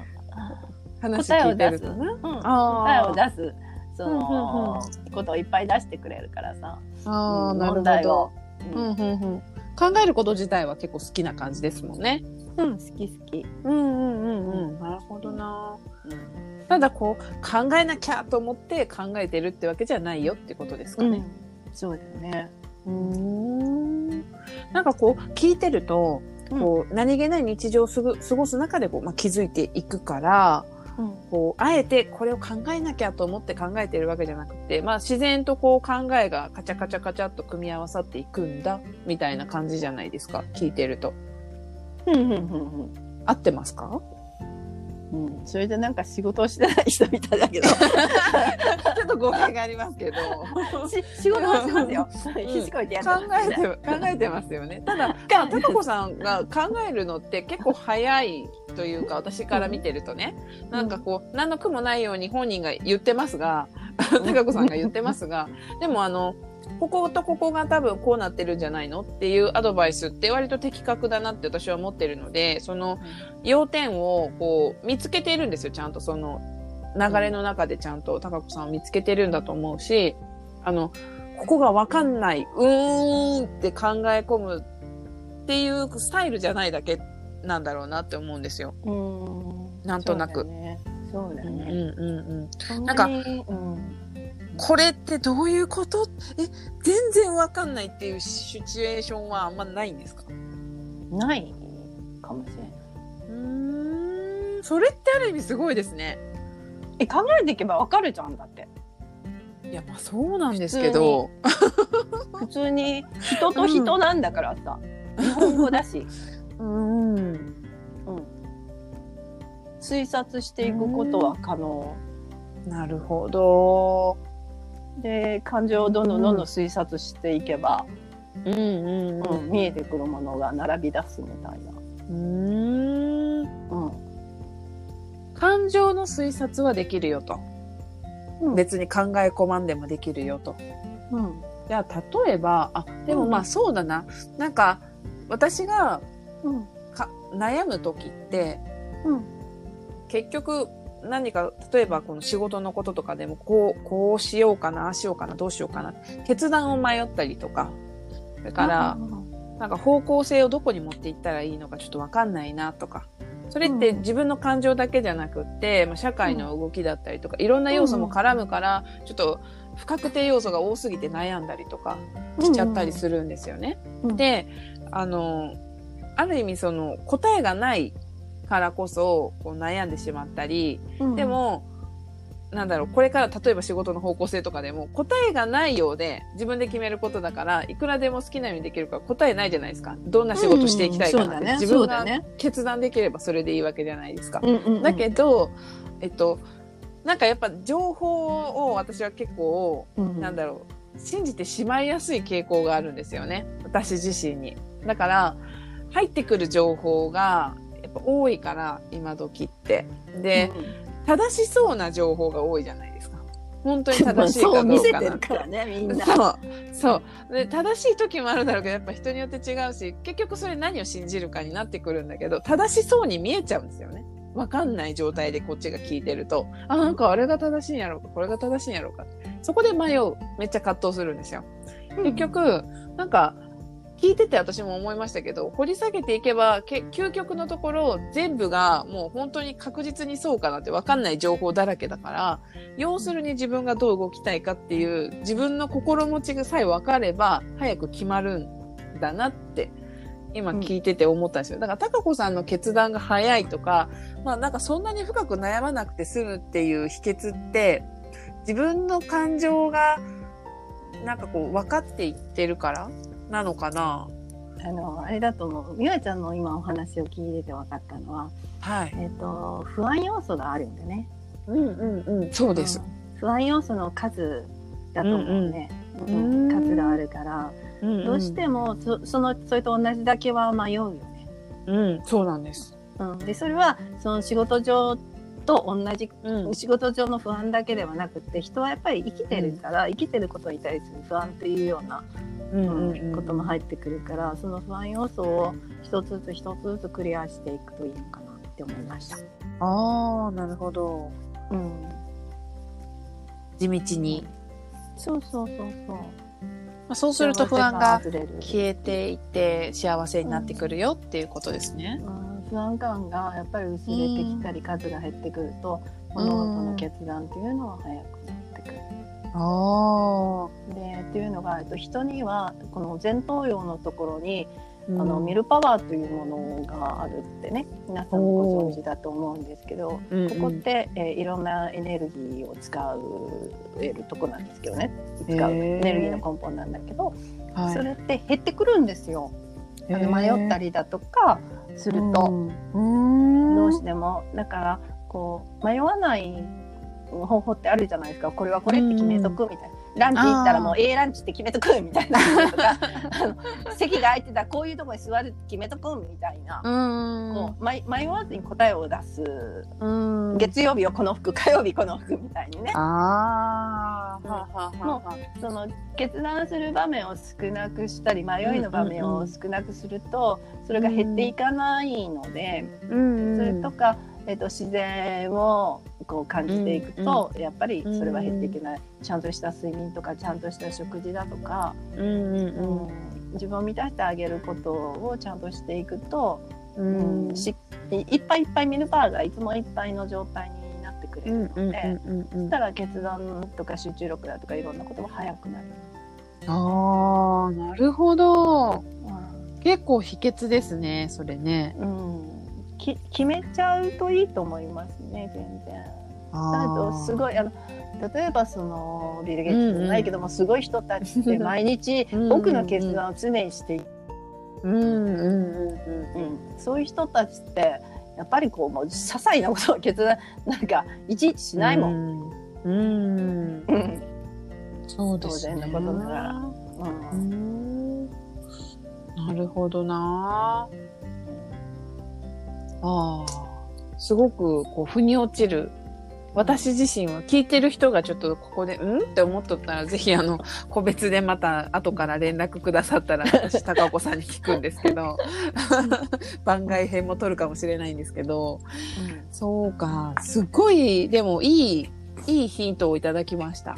話答えを出す？うん、答えあを出す。そうんうんの、ことをいっぱい出してくれるからさ。あーなるほどを。。ううんんうんうん。考えること自体は結構好きな感じですもんね。うん、好き好き。うんうんうんうん。なるほどな。うんただこう考えなきゃと思って考えてるってわけじゃないよってことですかね。そうだよね。うーんなんかこう聞いてると、こう何気ない日常をすぐ過ごす中でこう、まあ、気づいていくからうん。こうあえてこれを考えなきゃと思って考えてるわけじゃなくて、まあ、自然とこう考えがカチャカチャカチャっと組み合わさっていくんだみたいな感じじゃないですか聞いてると。うんうんうん。合ってますか？うんうん。それでなんか仕事をしてない人みたいだけど。ちょっと語弊がありますけど。し仕事はしますよ。ひしこいてやって考えて考えてますよね。ただ、まあ、たかこさんが考えるのって結構早いというか、私から見てるとね、なんかこう、何の苦もないように本人が言ってますが、たかこさんが言ってますが、でもあの、こことここが多分こうなってるんじゃないのっていうアドバイスって割と的確だなって私は思ってるので、その要点をこう見つけているんですよ、ちゃんとその流れの中でちゃんと高子さんを見つけてるんだと思うし、あの、ここがわかんない、うーんって考え込むっていうスタイルじゃないだけなんだろうなって思うんですよ。うん。なんとなく。そうだようんうんね。うんうん。ななんかうん。これってどういうこと？え、全然わかんないっていうシチュエーションはあんまないんですか？ないかもしれない。うーん、それってある意味すごいですね。え、考えていけばわかるじゃんだって。いや、まあそうなんですけど、普通に人と人なんだからさ。日本語だし。うん。うん。推察していくことは可能。なるほど。で、感情をどんどんどんどん推察していけば、うんうんうん、見えてくるものが並び出すみたいな。うん。感情の推察はできるよと。うん別に考え込まんでもできるよと。うん。じゃあ、例えば、あ、でもまあそうだな。なんか、私がうん。か悩む時って、うん。結局何か、例えばこの仕事のこととかでも、こう、こうしようかな、ああしようかな、どうしようかな。決断を迷ったりとか、それから、なんか方向性をどこに持っていったらいいのかちょっとわかんないなとか。それってうん自分の感情だけじゃなくって、まあ、社会の動きだったりとか、いろんな要素も絡むから、ちょっと不確定要素が多すぎて悩んだりとかしちゃったりするんですよね。うんで、あの、ある意味その答えがないからこそこう悩んでしまったり、うんで、も、なんだろう、これから例えば仕事の方向性とかでも答えがないようで自分で決めることだから、いくらでも好きなようにできるから答えないじゃないですか。どんな仕事していきたいかなって、うんね。自分が。決断できればそれでいいわけじゃないですか。うんうんうんだけど、えっと、なんかやっぱ情報を私は結構、うんなんだろう、信じてしまいやすい傾向があるんですよね。私自身に。だから、入ってくる情報がぱ多いから、今時って。で、正しそうな情報が多いじゃないですか。本当に正しいか そう見せどうかなてるからねみんな。そう。そう。で、正しい時もあるだろうけど、やっぱ人によって違うし、結局それ何を信じるかになってくるんだけど、正しそうに見えちゃうんですよね。わかんない状態でこっちが聞いてると、あ、なんかあれが正しいんやろうか、これが正しいんやろうか。そこで迷う。めっちゃ葛藤するんですよ。結局、なんか、聞いてて私も思いましたけど、掘り下げていけば、け究極のところ、全部がもう本当に確実にそうかなって分かんない情報だらけだから、要するに自分がどう動きたいかっていう、自分の心持ちがさえ分かれば、早く決まるんだなって、今聞いてて思ったんですよ。だから、高子さんの決断が早いとか、まあなんかそんなに深く悩まなくて済むっていう秘訣って、自分の感情が、なんかこう分かっていってるからなのかな？あのあれだと思う。美和ちゃんの今お話を聞いてて分かったのは、はい。えっと不安要素があるんでね。うんうんうん。そうです。うん。不安要素の数だと思うね、ううん。ん。数があるから。うん。どうしてもそそのそれと同じだけは迷うよね。うん、そうなんです。うん、でそれはその仕事上と同じうん。仕事上の不安だけではなくて人はやっぱり生きてるから、生きてることに対する不安っていうような、ううんことも入ってくるからその不安要素を一つずつ一つずつクリアしていくといいのかなって思いました。ああ、なるほど。うん、地道に。そうそうそうそう。まあ、そうすると不安が消えていって幸せになってくるよっていうことですね。うん不安感がやっぱり薄れてきたり数が減ってくると物事の決断っていうのは早くなってくる。でっていうのがえっと人にはこの前頭葉のところに、ああのミルパワーというものがあるってね皆さんご存知だと思うんですけど、うんうん。ここって、えーいろんなエネルギーを使えるとこなんですけどね。使うエネルギーの根本なんだけど、はい。それって減ってくるんですよ。あの迷ったりだとかすると。うん、どうしても。だからこう迷わない方法ってあるじゃないですか。これはこれって決めとくみたいな、ランチ行ったらもう A ランチって決めとくみたいな とかあの席が空いてたらこういうところに座るって決めとくみたいな、うん。こう迷迷わずに答えを出す、うん。月曜日はこの服火曜日この服みたいにねああ。はあはあはあはその決断する場面を少なくしたり迷いの場面を少なくするとそれが減っていかないので。それとか、えっと自然をこう感じていくと、やっぱりそれは減っていけない、ちゃんとした睡眠とかちゃんとした食事だとか、うんうんうん自分を満たしてあげることをちゃんとしていくと、ううんん。しいっぱいいっぱいミルパワーがいつもいっぱいの状態になってくれうんうんるので、うんうんそしたら決断とか集中力だとかいろんなことも早くなる。ああ、なるほど。う結構秘訣ですね、それね。んうんき決めちゃうといいと思いますね全然。だとすい。ごいあの例えばそのビル・ゲイツじゃないけども、すごい人たちって 毎日うん僕の決断を常にしている、うんうんうんうんそういう人たちってやっぱりこうもう些細なことを決断なんかいちいちしないもん。ん。うん。うんそうですね。当然のことながらううんん。なるほどな。ああ。すごく、こう、腑に落ちる。私自身は聞いてる人がちょっとここで、うん？って思っとったら、ぜひあの、個別でまた後から連絡くださったら、私、高岡さんに聞くんですけど、番外編も撮るかもしれないんですけど、そうか、すっごい、でもいい、いいヒントをいただきました。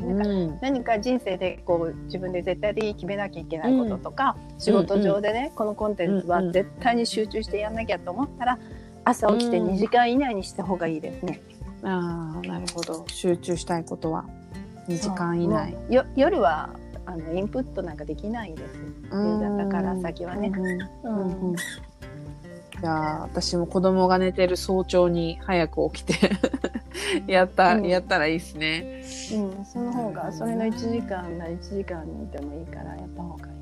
なんかうん。何か人生でこう自分で絶対的に決めなきゃいけないこととか、仕事上でね、このコンテンツは絶対に集中してやんなきゃと思ったら朝起きてうん2時間以内にした方がいいですね。ああ、なるほど。集中したいことは2時間以内。よ夜はあのインプットなんかできないです。夕方から先はね。うんううんうんじゃあ、私も子供が寝てる早朝に早く起きて やった、うんやったらいいですね。うん、その方がそれの1時間な1時間でもいいからやった方がいい。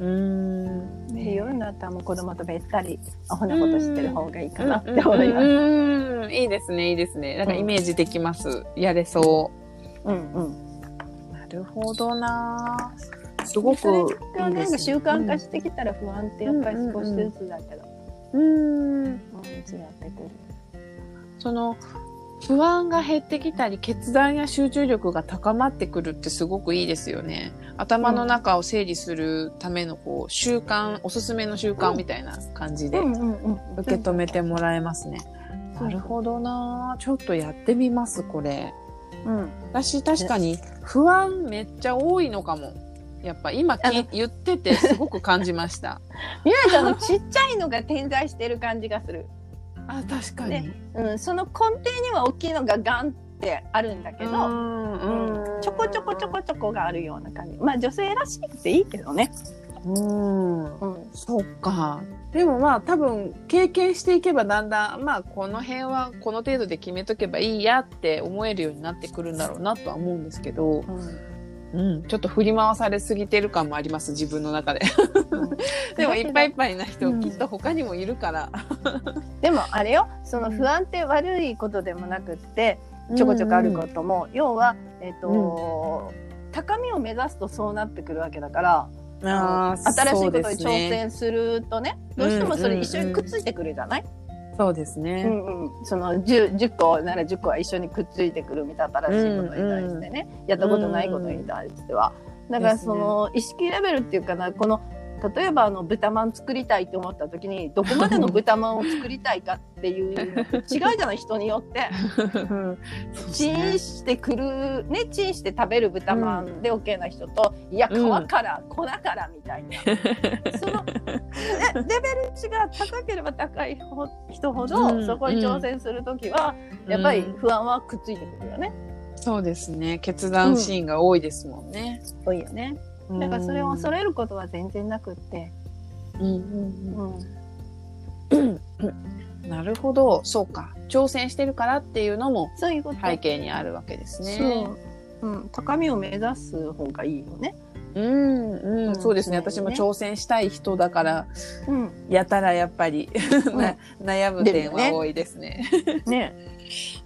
うーん。で夜になったらもう子供とべったりアホなことしてる方がいいかなって思います。うんいいですね、いいですね。なんかイメージできます。やれそうんうん。う。なるほどな。すごくそれいがいですなんか習慣化してきたら不安ってやっぱり少しずつだけど、うん。うん違ってくる。その不安が減ってきたり決断や集中力が高まってくるってすごくいいですよね。頭の中を整理するためのこう習慣、おすすめの習慣みたいな感じで。受け止めてもらえますね。なるほどなちょっとやってみます、これ。うん、私確かに不安めっちゃ多いのかも。やっぱ今言っててすごく感じました。みなちゃんのちっちゃいのが点在してる感じがする。あ確かに。ねうん、その根底には大きいのがガンってあるんだけど、うんうんちょこちょこちょこちょこがあるような感じ。まあ女性らしくていいけどね。うんうん、そっか。でもまあ多分経験していけばだんだんまあこの辺はこの程度で決めとけばいいやって思えるようになってくるんだろうなとは思うんですけど、うん、ちょっと振り回されすぎてる感もあります自分の中で。でもいっぱいいっぱいな人、うん。きっと他にもいるから。でもあれよその不安って悪いことでもなくってちょこちょこあることも、要は、えっと高みを目指すとそうなってくるわけだからあー新しいことに挑戦するとねどうしてもそれ一緒にくっついてくるじゃない、そうですね。うんうん、その 10, 10個なら10個は一緒にくっついてくるみたいな新しいことに対してね、やったことないことに対しては。だからその意識レベルっていうかなこの例えばあの豚まん作りたいって思った時にどこまでの豚まんを作りたいかっていう違うじゃない人によって。チンしてくるねチンして食べる豚まんで OK な人と、いや皮から、粉からみたいなそのねレベル値が高ければ高いほ人ほど、うんそこに挑戦する時は、やっぱり不安はくっついてくるよね。そうですね。決断シーンが多いですもんね。多いよね。だからそれを恐れることは全然なくって。うんうんうんうん なるほど。そうか。挑戦してるからっていうのも。背景にあるわけですね。そう。うん、高みを目指す方がいいよね。うん、うん、うんそうですね。私も挑戦したい人だから、うん。やたらやっぱり、な悩む点は多いですね。ね。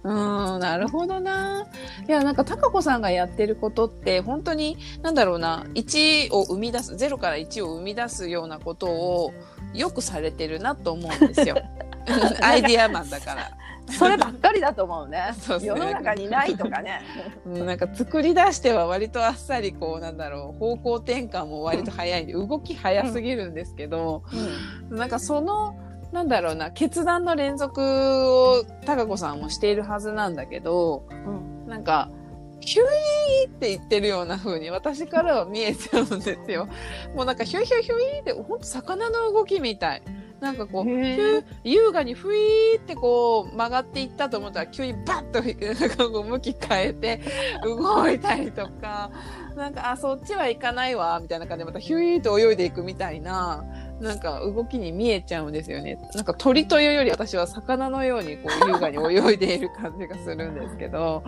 うん、なるほどな。いや、なんか、高子さんがやってることって、本当に、なんだろうな、1を生み出す、0から1を生み出すようなことを、よくされてるなと思うんですよ。アイディアマンだから。そればっかりだと思うね。そう世の中にないとかね。うんなんか作り出しては割とあっさりこうなんだろう方向転換も割と早い動き早すぎるんですけど、なんかそのなんだろうな決断の連続を高子さんもしているはずなんだけどうん。なんかヒュイーって言ってるような風に私からは見えちゃうんですよ。もうなんかヒュイヒュイヒュイってほんと魚の動きみたい。なんかこう、優雅にふいーってこう曲がっていったと思ったら急にバッとなんかこう向き変えて動いたりとか、なんか、あ、そっちは行かないわ、みたいな感じでまたヒュイーと泳いでいくみたいな、なんか動きに見えちゃうんですよね。なんか鳥というより私は魚のようにこう優雅に泳いでいる感じがするんですけど、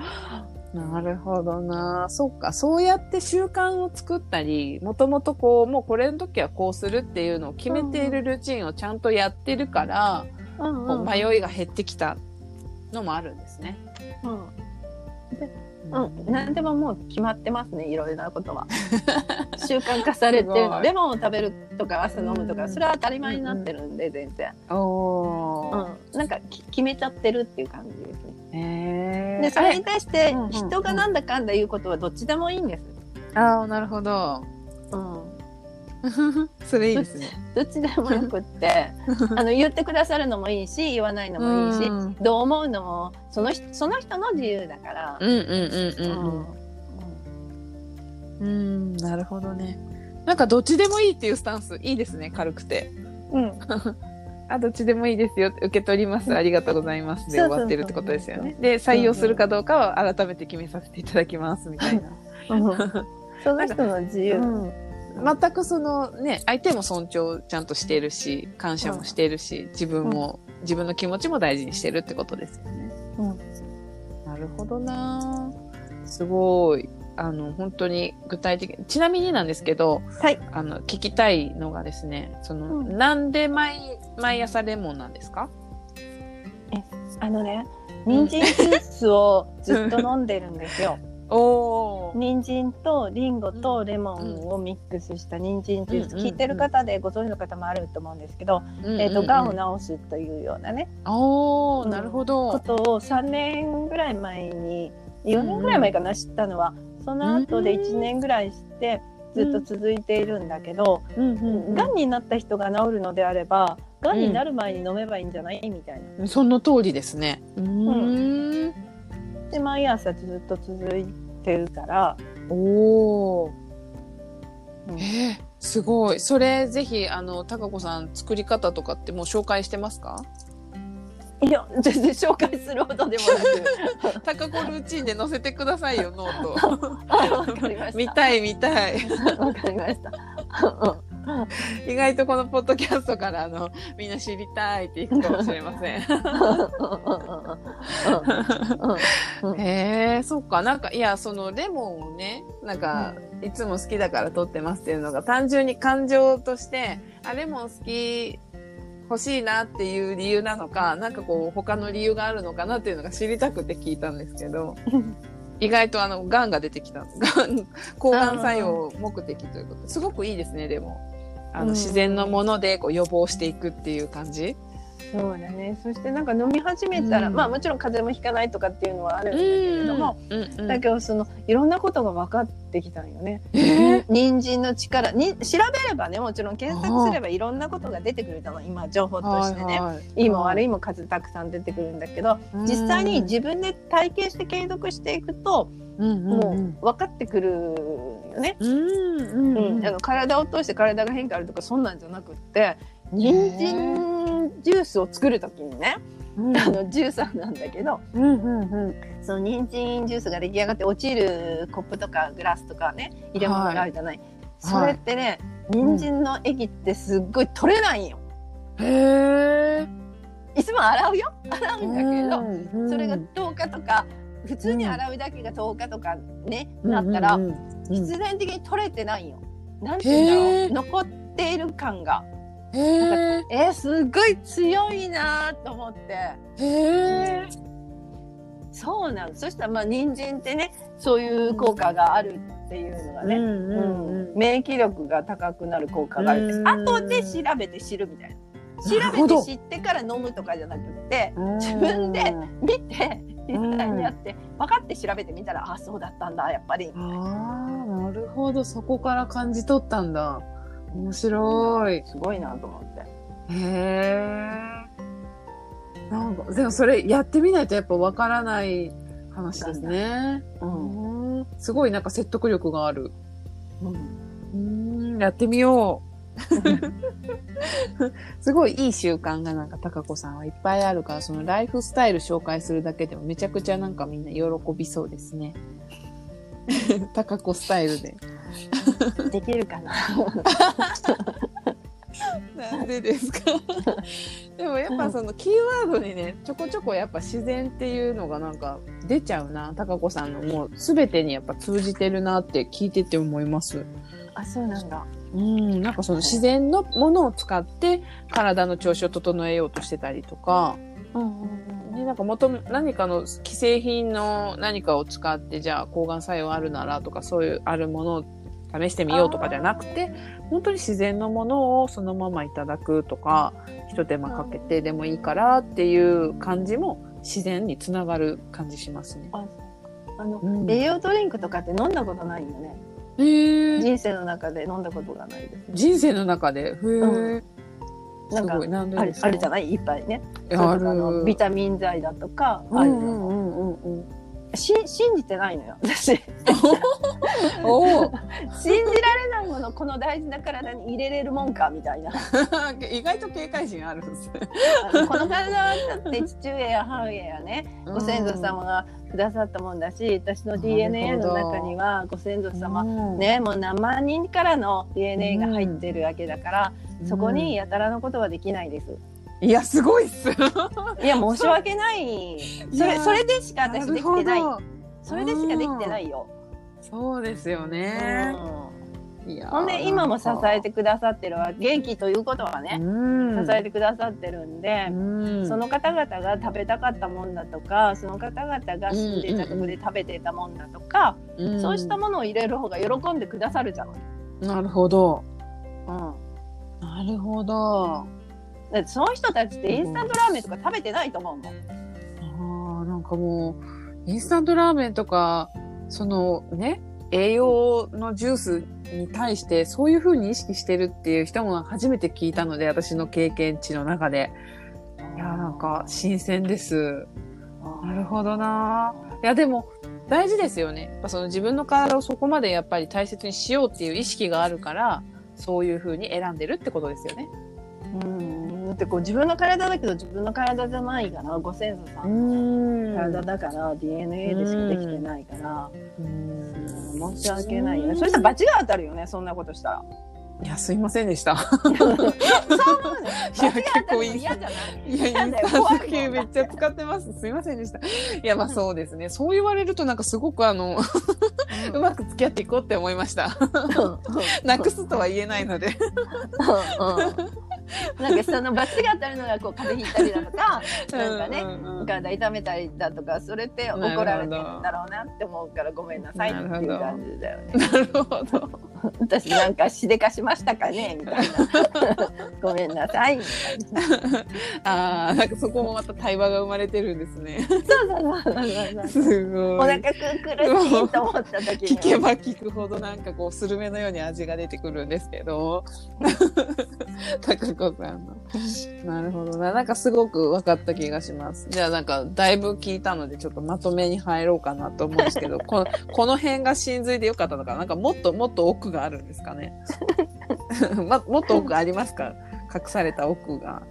なるほどな。そっか。そうやって習慣を作ったり、もともとこう、もうこれの時はこうするっていうのを決めているルーチンをちゃんとやってるから、うんこう迷いが減ってきたのもあるんですね。うんうん、何でももう決まってますねいろいろなことは。習慣化されてレモンを食べるとか朝飲むとうん。かそれは当たり前になってるんで全然、おー。うん、なんかき決めちゃってるっていう感じですね。へー。でそれに対してうんうんうん。人がなんだかんだ言うことはどっちでもいいんです、ああ、なるほど。うん、それいいですね。ど っちでもよくって あの言ってくださるのもいいし言わないのもいいし、うんどう思うのもその人その人の自由だから、うんうんうんうんうん。うん、なるほどね。なんかどっちでもいいっていうスタンスいいですね、軽くて。うん あ、どっちでもいいですよ。受け取ります。ありがとうございます。で終わってるってことですよね。で、採用するかどうかは改めて決めさせていただきます。みたいな。うんその人の自由、うん全くそのね、相手も尊重ちゃんとしてるし、感謝もしてるし、自分も、自分の気持ちも大事にしてるってことですよね。うん。なるほどな。すごい。あの、本当に具体的ちなみになんですけど、はい。あの、聞きたいのがですね、その、うん。なんで毎、毎朝レモンなんですか？あのね人参ジュースをずっと飲んでるんですよ おー。人参とリンゴとレモンをミックスした人参ジュース、うん聞いてる方でご存知の方もあると思うんですけど、うんえー、とがんを治すというようなね。おなるほこど。とを3年ぐらい前に4年ぐらい前かな知ったのはその後で1年ぐらいしてずっと続いているんだけど、うんうんがんになった人が治るのであればがん。になる前に飲めばいいんじゃない？みたいな。その通りですね。うーん。って毎朝ずっと続いてるから、おお。うんえーすごい。それぜひあの高子さん作り方とかってもう紹介してますか？いや全然紹介するほどでもなく 高子ルーチンで載せてくださいよノート。あわかりました見たい見たい。わかりました。意外とこのポッドキャストからあのみんな知りたいっていくかもしれません。へえ、そっか。なん。か、いや、そのレモンをね、なん。か、いつも好きだから取ってますっていうのが、単純に感情として、あ、レモン好き、欲しいなっていう理由なのか、なん。かこう、他の理由があるのかなっていうのが知りたくて聞いたん。ですけど、意外とあの、癌が出てきた。癌、抗がん。作用目的ということ、すごくいいですね、でも。あの、うん。自然のものでこう予防していくっていう感じ？そうだね。そしてなんか飲み始めたら、うん。まあもちろん風邪もひかないとかっていうのはあるんだけれども、うんうんだけどそのいろんなことが分かってきたんよね。えー？人参の力に調べればねもちろん検索すればいろんなことが出てくると思う。今情報としてね。はいはい。いい。も悪いも数たくさん出てくるんだけど実際に自分で体験して継続していくともう分かってくるよね。うんうんうん、あの体を通して体が変化あるとかそんなんじゃなくって人参ジュースを作る時にねうん。あのジューサーなんだけどうんうんうん。その人参ジュースが出来上がって落ちるコップとかグラスとかね入れ物があるじゃない、それってね、人参の液ってすっごい取れないんよ。へえ。いつも洗うよ。洗うんだけど、どそれが10日とか普通に洗うだけが10日とかね、なったら、必然的に取れてないよ。なんて言うんだろう残っている感が。へえ。えー、すっごい強いなと思って。へえ。そうなの。そしたらまあ人参ってね、そういう効果があるっていうのがね、うんうん免疫力が高くなる効果があるうんって。後で調べて知るみたいな。調べて知ってから飲むとかじゃなくって、自分で見て実際にやって、分かって調べてみたら、あ、そうだったんだ、やっぱり。ああ、なるほど。そこから感じ取ったんだ。面白い。すごいなと思って。へえ。なんか、でもそれやってみないとやっぱわからない話ですね。うん。うんすごいなんか説得力がある。うんうん、やってみよう。すごいいい習慣がなんか高子さんはいっぱいあるから、そのライフスタイル紹介するだけでもめちゃくちゃなんかみんな喜びそうですね。高子スタイルで。できるかな？なんでですか？でもやっぱそのキーワードにね、ちょこちょこやっぱ自然っていうのがなんか出ちゃうな。高子さんのもう全てにやっぱ通じてるなって聞いてて思います。あ、そうなんだ。うん、なんかその自然のものを使って体の調子を整えようとしてたりとか、うんうんね、なんか元々何かの既製品の何かを使ってじゃあ抗がん作用あるならとかそういうあるものを試してみようとかじゃなくて本当に自然のものをそのままいただくとか一手間かけてでもいいからっていう感じも自然につながる感じしますね。ああの、うん。栄養ドリンクとかって飲んだことないよね。人生の中で飲んだことがないです。人生の中で、へーなんかすごい、なんであるあるじゃない？いっぱいね。あのる。ビタミン剤だとか、うんあるのうんうんうんうん。し信じてないのよ 私。信じられないものこの大事な体に入れれるもんかみたいな。意外と警戒心あるんですこの体はだって父上や母上やねご先祖様がくださったもんだし私の DNA の中にはご先祖様ね、ねもう何万人からの DNA が入ってるわけだから、そこにやたらのことはできないです。いや、すごいっす。いや申し訳ない。それそれでしか私できてない。それでしかできてないよ。そうですよね。うんいやーほんで今も支えてくださってるわ元気ということはね、うん支えてくださってるんで、うんその方々が食べたかったもんだとかその方々が住んでいたところで食べていたもんだとか、うんそうしたものを入れる方が喜んでくださるじゃん。なるほど。うんなるほど。だってその人たちってインスタントラーメンとか食べてないと思うもん。あーなんかもう、インスタントラーメンとか、そのね、栄養のジュースに対してそういう風に意識してるっていう人も初めて聞いたので、私の経験値の中で。いやーなんか新鮮です。なるほどないや、でも、大事ですよね。やっぱその自分の体をそこまでやっぱり大切にしようっていう意識があるから、そういう風に選んでるってことですよね。うんだってこう自分の体だけど自分の体じゃないからご先祖さんの体だから DNA でしかできてないから、うん申し訳ないよねそしたら罰が当たるよねそんなことしたら。いや、すいませんでした。そう思うねいや罰が当たるの嫌じゃないいや、インスタント系めっちゃ使ってます。すいませんでした。いや、まあそうですね。そう言われるとなんかすごくあの、うまく付き合っていこうって思いました。なくすとは言えないので。なんかその罰が当たるのがこう風邪ひいたりだとか なんかね、うんうん体痛めたりだとかそれって怒られてるんだろうなって思うからごめんなさいっていう感じだよね。なるほど。私なんかしでかしましたかね？みたいな。ごめんなさいみたいな。ああ、なんかそこもまた対話が生まれてるんですね。そうそうそうそう。すごい。お腹く苦しいと思った時に聞けば聞くほどなんかこうスルメのように味が出てくるんですけど 高子さんのなるほどななんかすごく分かった気がしますじゃあなんかだいぶ聞いたのでちょっとまとめに入ろうかなと思うんですけどこのこの辺が真髄でよかったのかな？なんかもっともっと奥があるんですかね、ま、もっと奥ありますか？隠された奥が。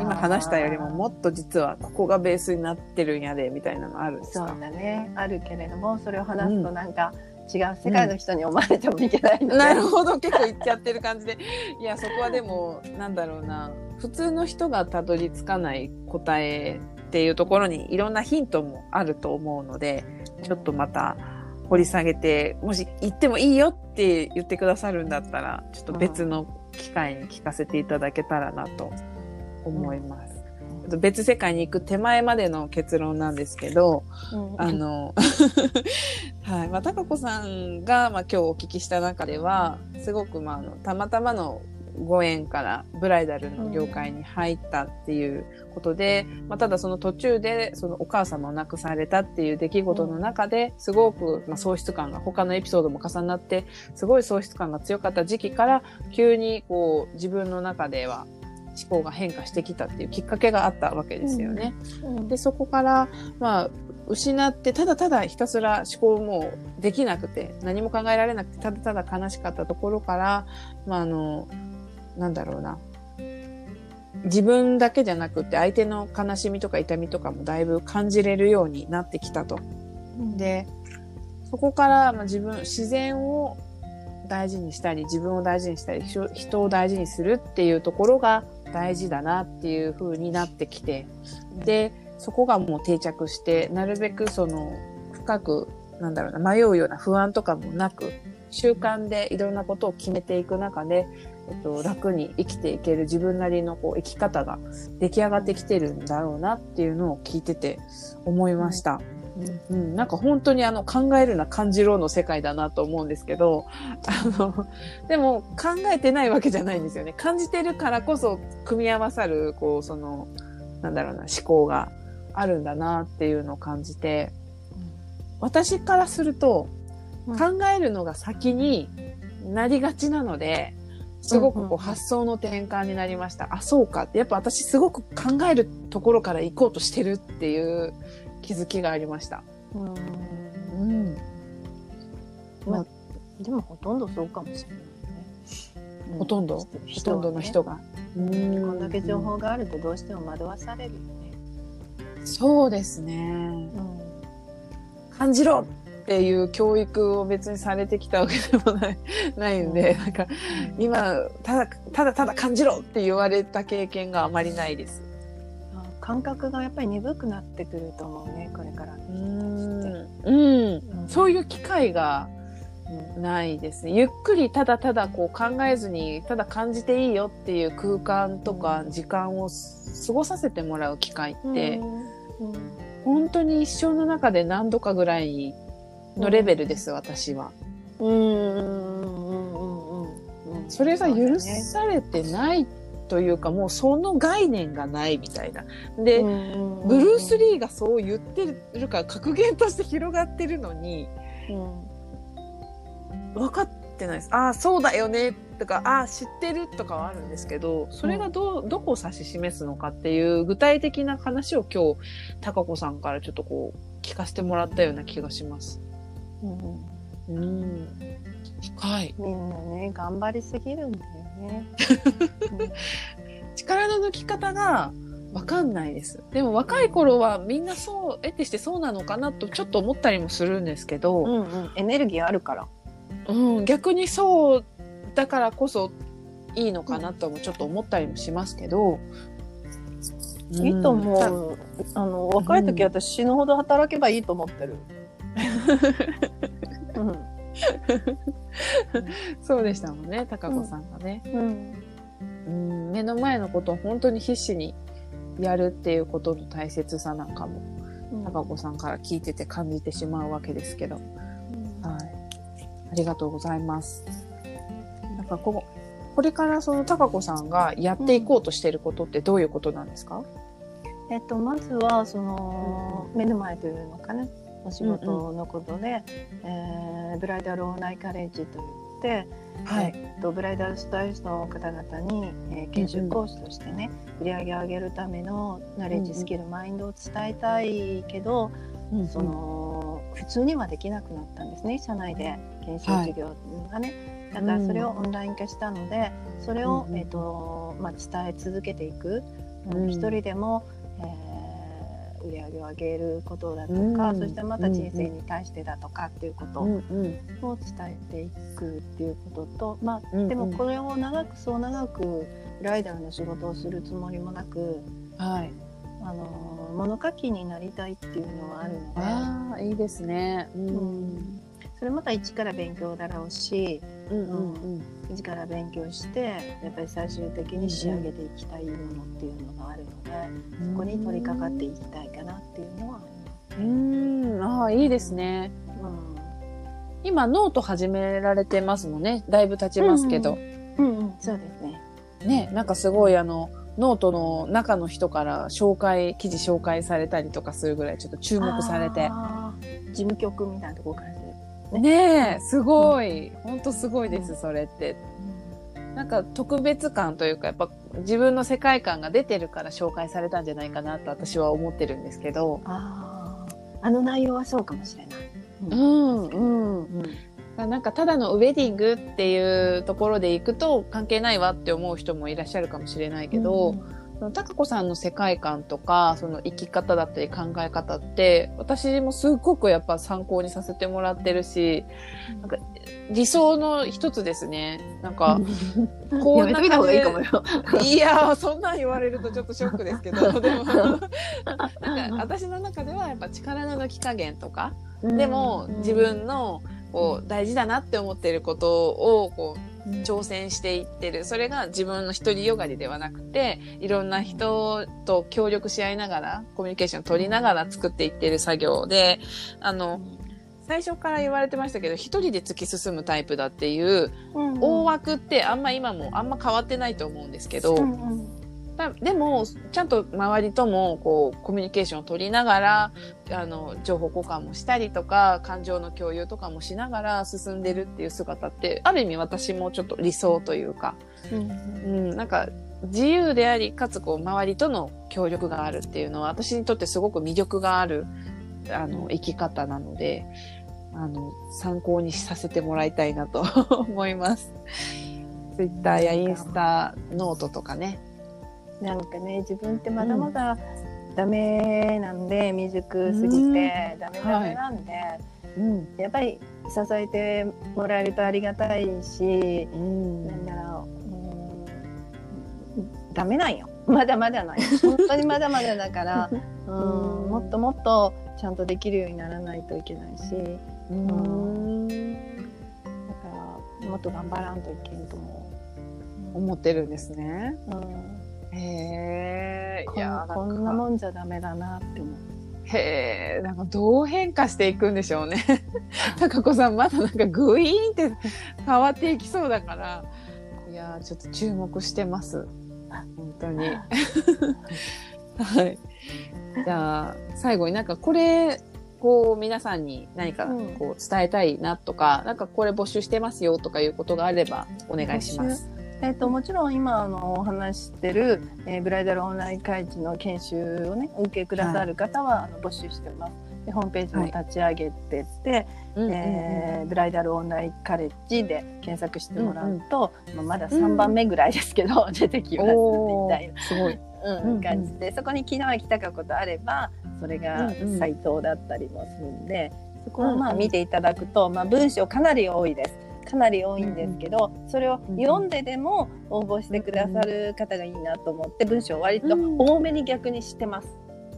今話したよりももっと実はここがベースになってるんやでみたいなのあるんですそうかだね。あるけれどもそれを話すとなんか違う世界の人に思われてもいけないので、な。るほど結構いっちゃってる感じで。いやそこはでもなんだろうな。普通の人がたどり着かない答えっていうところにいろんなヒントもあると思うのでちょっとまた掘り下げてもし言ってもいいよって言ってくださるんだったらちょっと別の機会に聞かせていただけたらなと思います。別世界に行く手前までの結論なんですけど、うんあの、はい。まあ、高子さんが、まあ、今日お聞きした中では、すごく、まあ、あの、たまたまのご縁からブライダルの業界に入ったっていうことで、まあ、ただその途中で、そのお母様を亡くされたっていう出来事の中で、すごく、まあ、喪失感が、他のエピソードも重なって、すごい喪失感が強かった時期から、急に、こう、自分の中では、思考が変化してきたっていうきっかけがあったわけですよね。うん。で、そこから、まあ、失って、ただただひたすら思考もできなくて、何も考えられなくて、ただただ悲しかったところから、まあ、あの、なんだろうな。自分だけじゃなくて、相手の悲しみとか痛みとかもだいぶ感じれるようになってきたと。で、そこから、まあ、自分、自然を大事にしたり、自分を大事にしたり、人人を大事にするっていうところが大事だなっていう風になってきて、で、そこがもう定着して、なるべくその、深く、なんだろうな、迷うような不安とかもなく、習慣でいろんなことを決めていく中で、えっと、楽に生きていける自分なりのこう生き方が出来上がってきてるんだろうなっていうのを聞いてて思いました。うん、なんか本当にあの考えるな感じろの世界だなと思うんですけど、あの、でも考えてないわけじゃないんですよね。感じてるからこそ組み合わさる、こう、その、なんだろうな、思考があるんだなっていうのを感じて、私からすると、うん考えるのが先になりがちなので、すごくうんうこうん発想の転換になりました。あ、そうかって。やっぱ私すごく考えるところから行こうとしてるっていう気づきがありました。うんうん。まあでもほとんどそうかもしれないね。うんほとんど、ほとんどの人が。が。こんだけ情報があるとどうしても惑わされるよね。そうですね。感じろっていう教育を別にされてきたわけでもない、ないんで、なんか、今、ただ、ただただ感じろって言われた経験があまりないです。あ感覚がやっぱり鈍くなってくると思うねこれからの人たちって。うん。うんそういう機会がないですね。ゆっくりただただこう考えずに、ただ感じていいよっていう空間とか時間を過ごさせてもらう機会って、うん本当に一生の中で何度かぐらいのレベルです、私は。うんうんうんうんうんうんそれが許されてないというか、もうその概念がないみたいな。で、うんうんうんブルース・リーがそう言ってるから格言として広がってるのに、分かってないです。ああ、そうだよねとか、ああ、知ってるとかはあるんですけど、それがどう、どこを指し示すのかっていう具体的な話を今日、高子さんからちょっとこう、聞かせてもらったような気がします。うんうん。深い。みんなね頑張りすぎるんだよね。力の抜き方がわかんないです。でも若い頃はみんなそう、得てしてそうなのかなとちょっと思ったりもするんですけど、うんうん、エネルギーあるから。うん、逆にそうだからこそいいのかなともちょっと思ったりもしますけど。いいとうん思う。あの若い時私死ぬほど働けばいいと思ってる。うんそうでしたもんね、高子さんがね。うん。うん、目の前のことを本当に必死にやるっていうことの大切さなんかも、高子さんから聞いてて感じてしまうわけですけど。はい。ありがとうございます。なんかここれからその高子さんがやっていこうとしていることってどういうことなんですか、えっとまずはその目の前というのかねお仕事のことで、えーブライダルオンラインカレッジといって、はい。えっとブライダルスタイリストの方々に、えー研修講師としてね、売り上げを上げるためのナレッジ、うんうんスキルマインドを伝えたいけど、その普通にはできなくなったんですね社内で研修授業がね、だからそれをオンライン化したのでそれを、うんうん。えっとまあ、伝え続けていく。うん。一、人でも、えー売り上げを上げることだとか、うんそしてまた人生に対してだとかっていうことうんをうん伝えていくっていうことと、まあ、うんでもこれを長くそう長くライダーの仕事をするつもりもなくはい。あの物書きになりたいっていうのはあるので。ああ、いいですね。うん。それまた一から勉強だろうし。一から勉強してやっぱり最終的に仕上げていきたいものっていうのがあるので、そこに取り掛かっていきたいかなっていうのはありうん。ああ、いいですね。ます。今、ノート始められてますもんね。だいぶ経ちますけど。うん、うんうん、そうですね。ね、なんかすごいあの、ノートの中の人から紹介、記事紹介されたりとかするぐらいちょっと注目されて。事務局みたいなところから。ねえ、すごい。ほんとすごいです、それって。なんか特別感というか、やっぱ自分の世界観が出てるから紹介されたんじゃないかなと私は思ってるんですけど。ああ、あの内容はそうかもしれない。うん、うん。うんなんかただのウェディングっていうところで行くと関係ないわって思う人もいらっしゃるかもしれないけど、その高子さんの世界観とか、その生き方だったり考え方って、私もすっごくやっぱ参考にさせてもらってるし、なんか理想の一つですね。なんか、こやめといた方がいいかもよ。いやー、そんなん言われるとちょっとショックですけど、でも、なんか私の中ではやっぱ力の抜き加減とか、でも自分のこう大事だなって思ってることをこう挑戦していってる。それが自分の一人よがりではなくて、いろんな人と協力し合いながら、コミュニケーション取りながら作っていってる作業で、あの、最初から言われてましたけど、一人で突き進むタイプだっていう、大枠ってあんま今もあんま変わってないと思うんですけど、だでも、ちゃんと周りとも、こう、コミュニケーションを取りながら、あの、情報交換もしたりとか、感情の共有とかもしながら進んでるっていう姿って、ある意味私もちょっと理想というか、うん、なんか、自由であり、かつこう、周りとの協力があるっていうのは、私にとってすごく魅力がある、あの、生き方なので、あの、参考にさせてもらいたいなと 思います。ツイッターやインスタ、ノートとかね。なんかね自分ってまだまだダメなんで、未熟すぎてダメダメなんで、うん。やっぱり支えてもらえるとありがたいし、うん。なんだろう、うん、ダメなんよ。まだまだなんよ。本当にまだまだだから、うん、もっともっとちゃんとできるようにならないといけないし。だうん。からもっと頑張らんといけんと思思ってるんですね。う、うんへえ。いやこんなもんじゃダメだなって思う。へえ。なんかどう変化していくんでしょうね。高子さんまだなんかグイーンって変わっていきそうだから。いやーちょっと注目してます。本当に。はい。じゃあ最後になんかこれこう皆さんに何かうんこう伝えたいなとか、なんかこれ募集してますよとかいうことがあればお願いします。えっともちろん今あのお話ししてる、えーブライダルオンライン会議の研修をねお受けくださる方は、あの募集してます。でホームページも立ち上げてて、えーブライダルオンラインカレッジで検索してもらうと、まあ、まだ3番目ぐらいですけど、出てきますみたいな。すごい。うんうん、感じでそこに昨日は来たかことあればそれがサイトだったりもするんで、そこをまあ見ていただくと、まあ、文章かなり多いです。かなり多いんですけど、それを読んででも応募してくださる方がいいなと思って文章を割と多めに逆にしてます。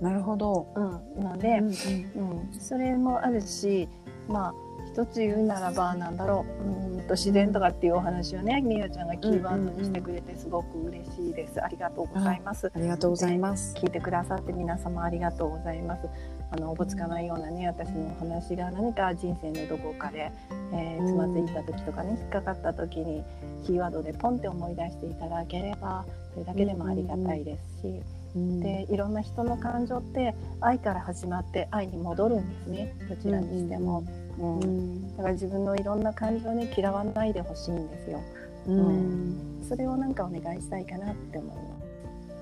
なるほど。うん、ので、うん、うん、それもあるし、まあ一つ言うならばなんだろう。うんと自然とかっていうお話をねみやちゃんがキーワードにしてくれてすごく嬉しいです、ありがとうございます、ありがとうございます。聞いてくださって皆様ありがとうございますあのおぼつかないようなね私のお話が何か人生のどこかで、えー、つまずいた時とかね引っかかった時にキーワードでポンって思い出していただければそれだけでもありがたいですし、でいろんな人の感情って愛から始まって愛に戻るんですね。どちらにしても。うん、だから自分のいろんな感情ね嫌わないでほしいんですよ、うん、それをなんかお願いしたいかなって思います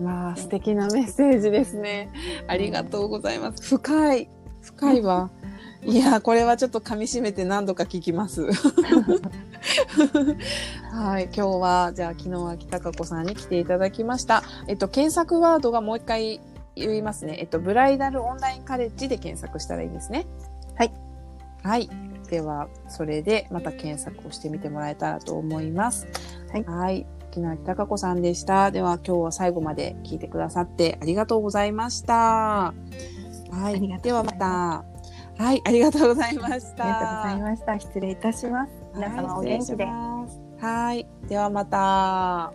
まあ素敵なメッセージですね。ありがとうございます。深い。深いわ。いやこれはちょっと噛み締めて何度か聞きます。はい今日はじゃあ昨日は北か子さんに来ていただきました。えっと検索ワードがもう一回言いますね。えっとブライダルオンラインカレッジで検索したらいいですね。はい。はい。では、それでまた検索をしてみてもらえたらと思います。はい。はい。木の秋貴子さんでした。では今日は最後まで聞いてくださってありがとうございました。はい、ではまた。はい、ありがとうございました。ありがとうございました。失礼いたします。皆様お元気で。はい、いではまた。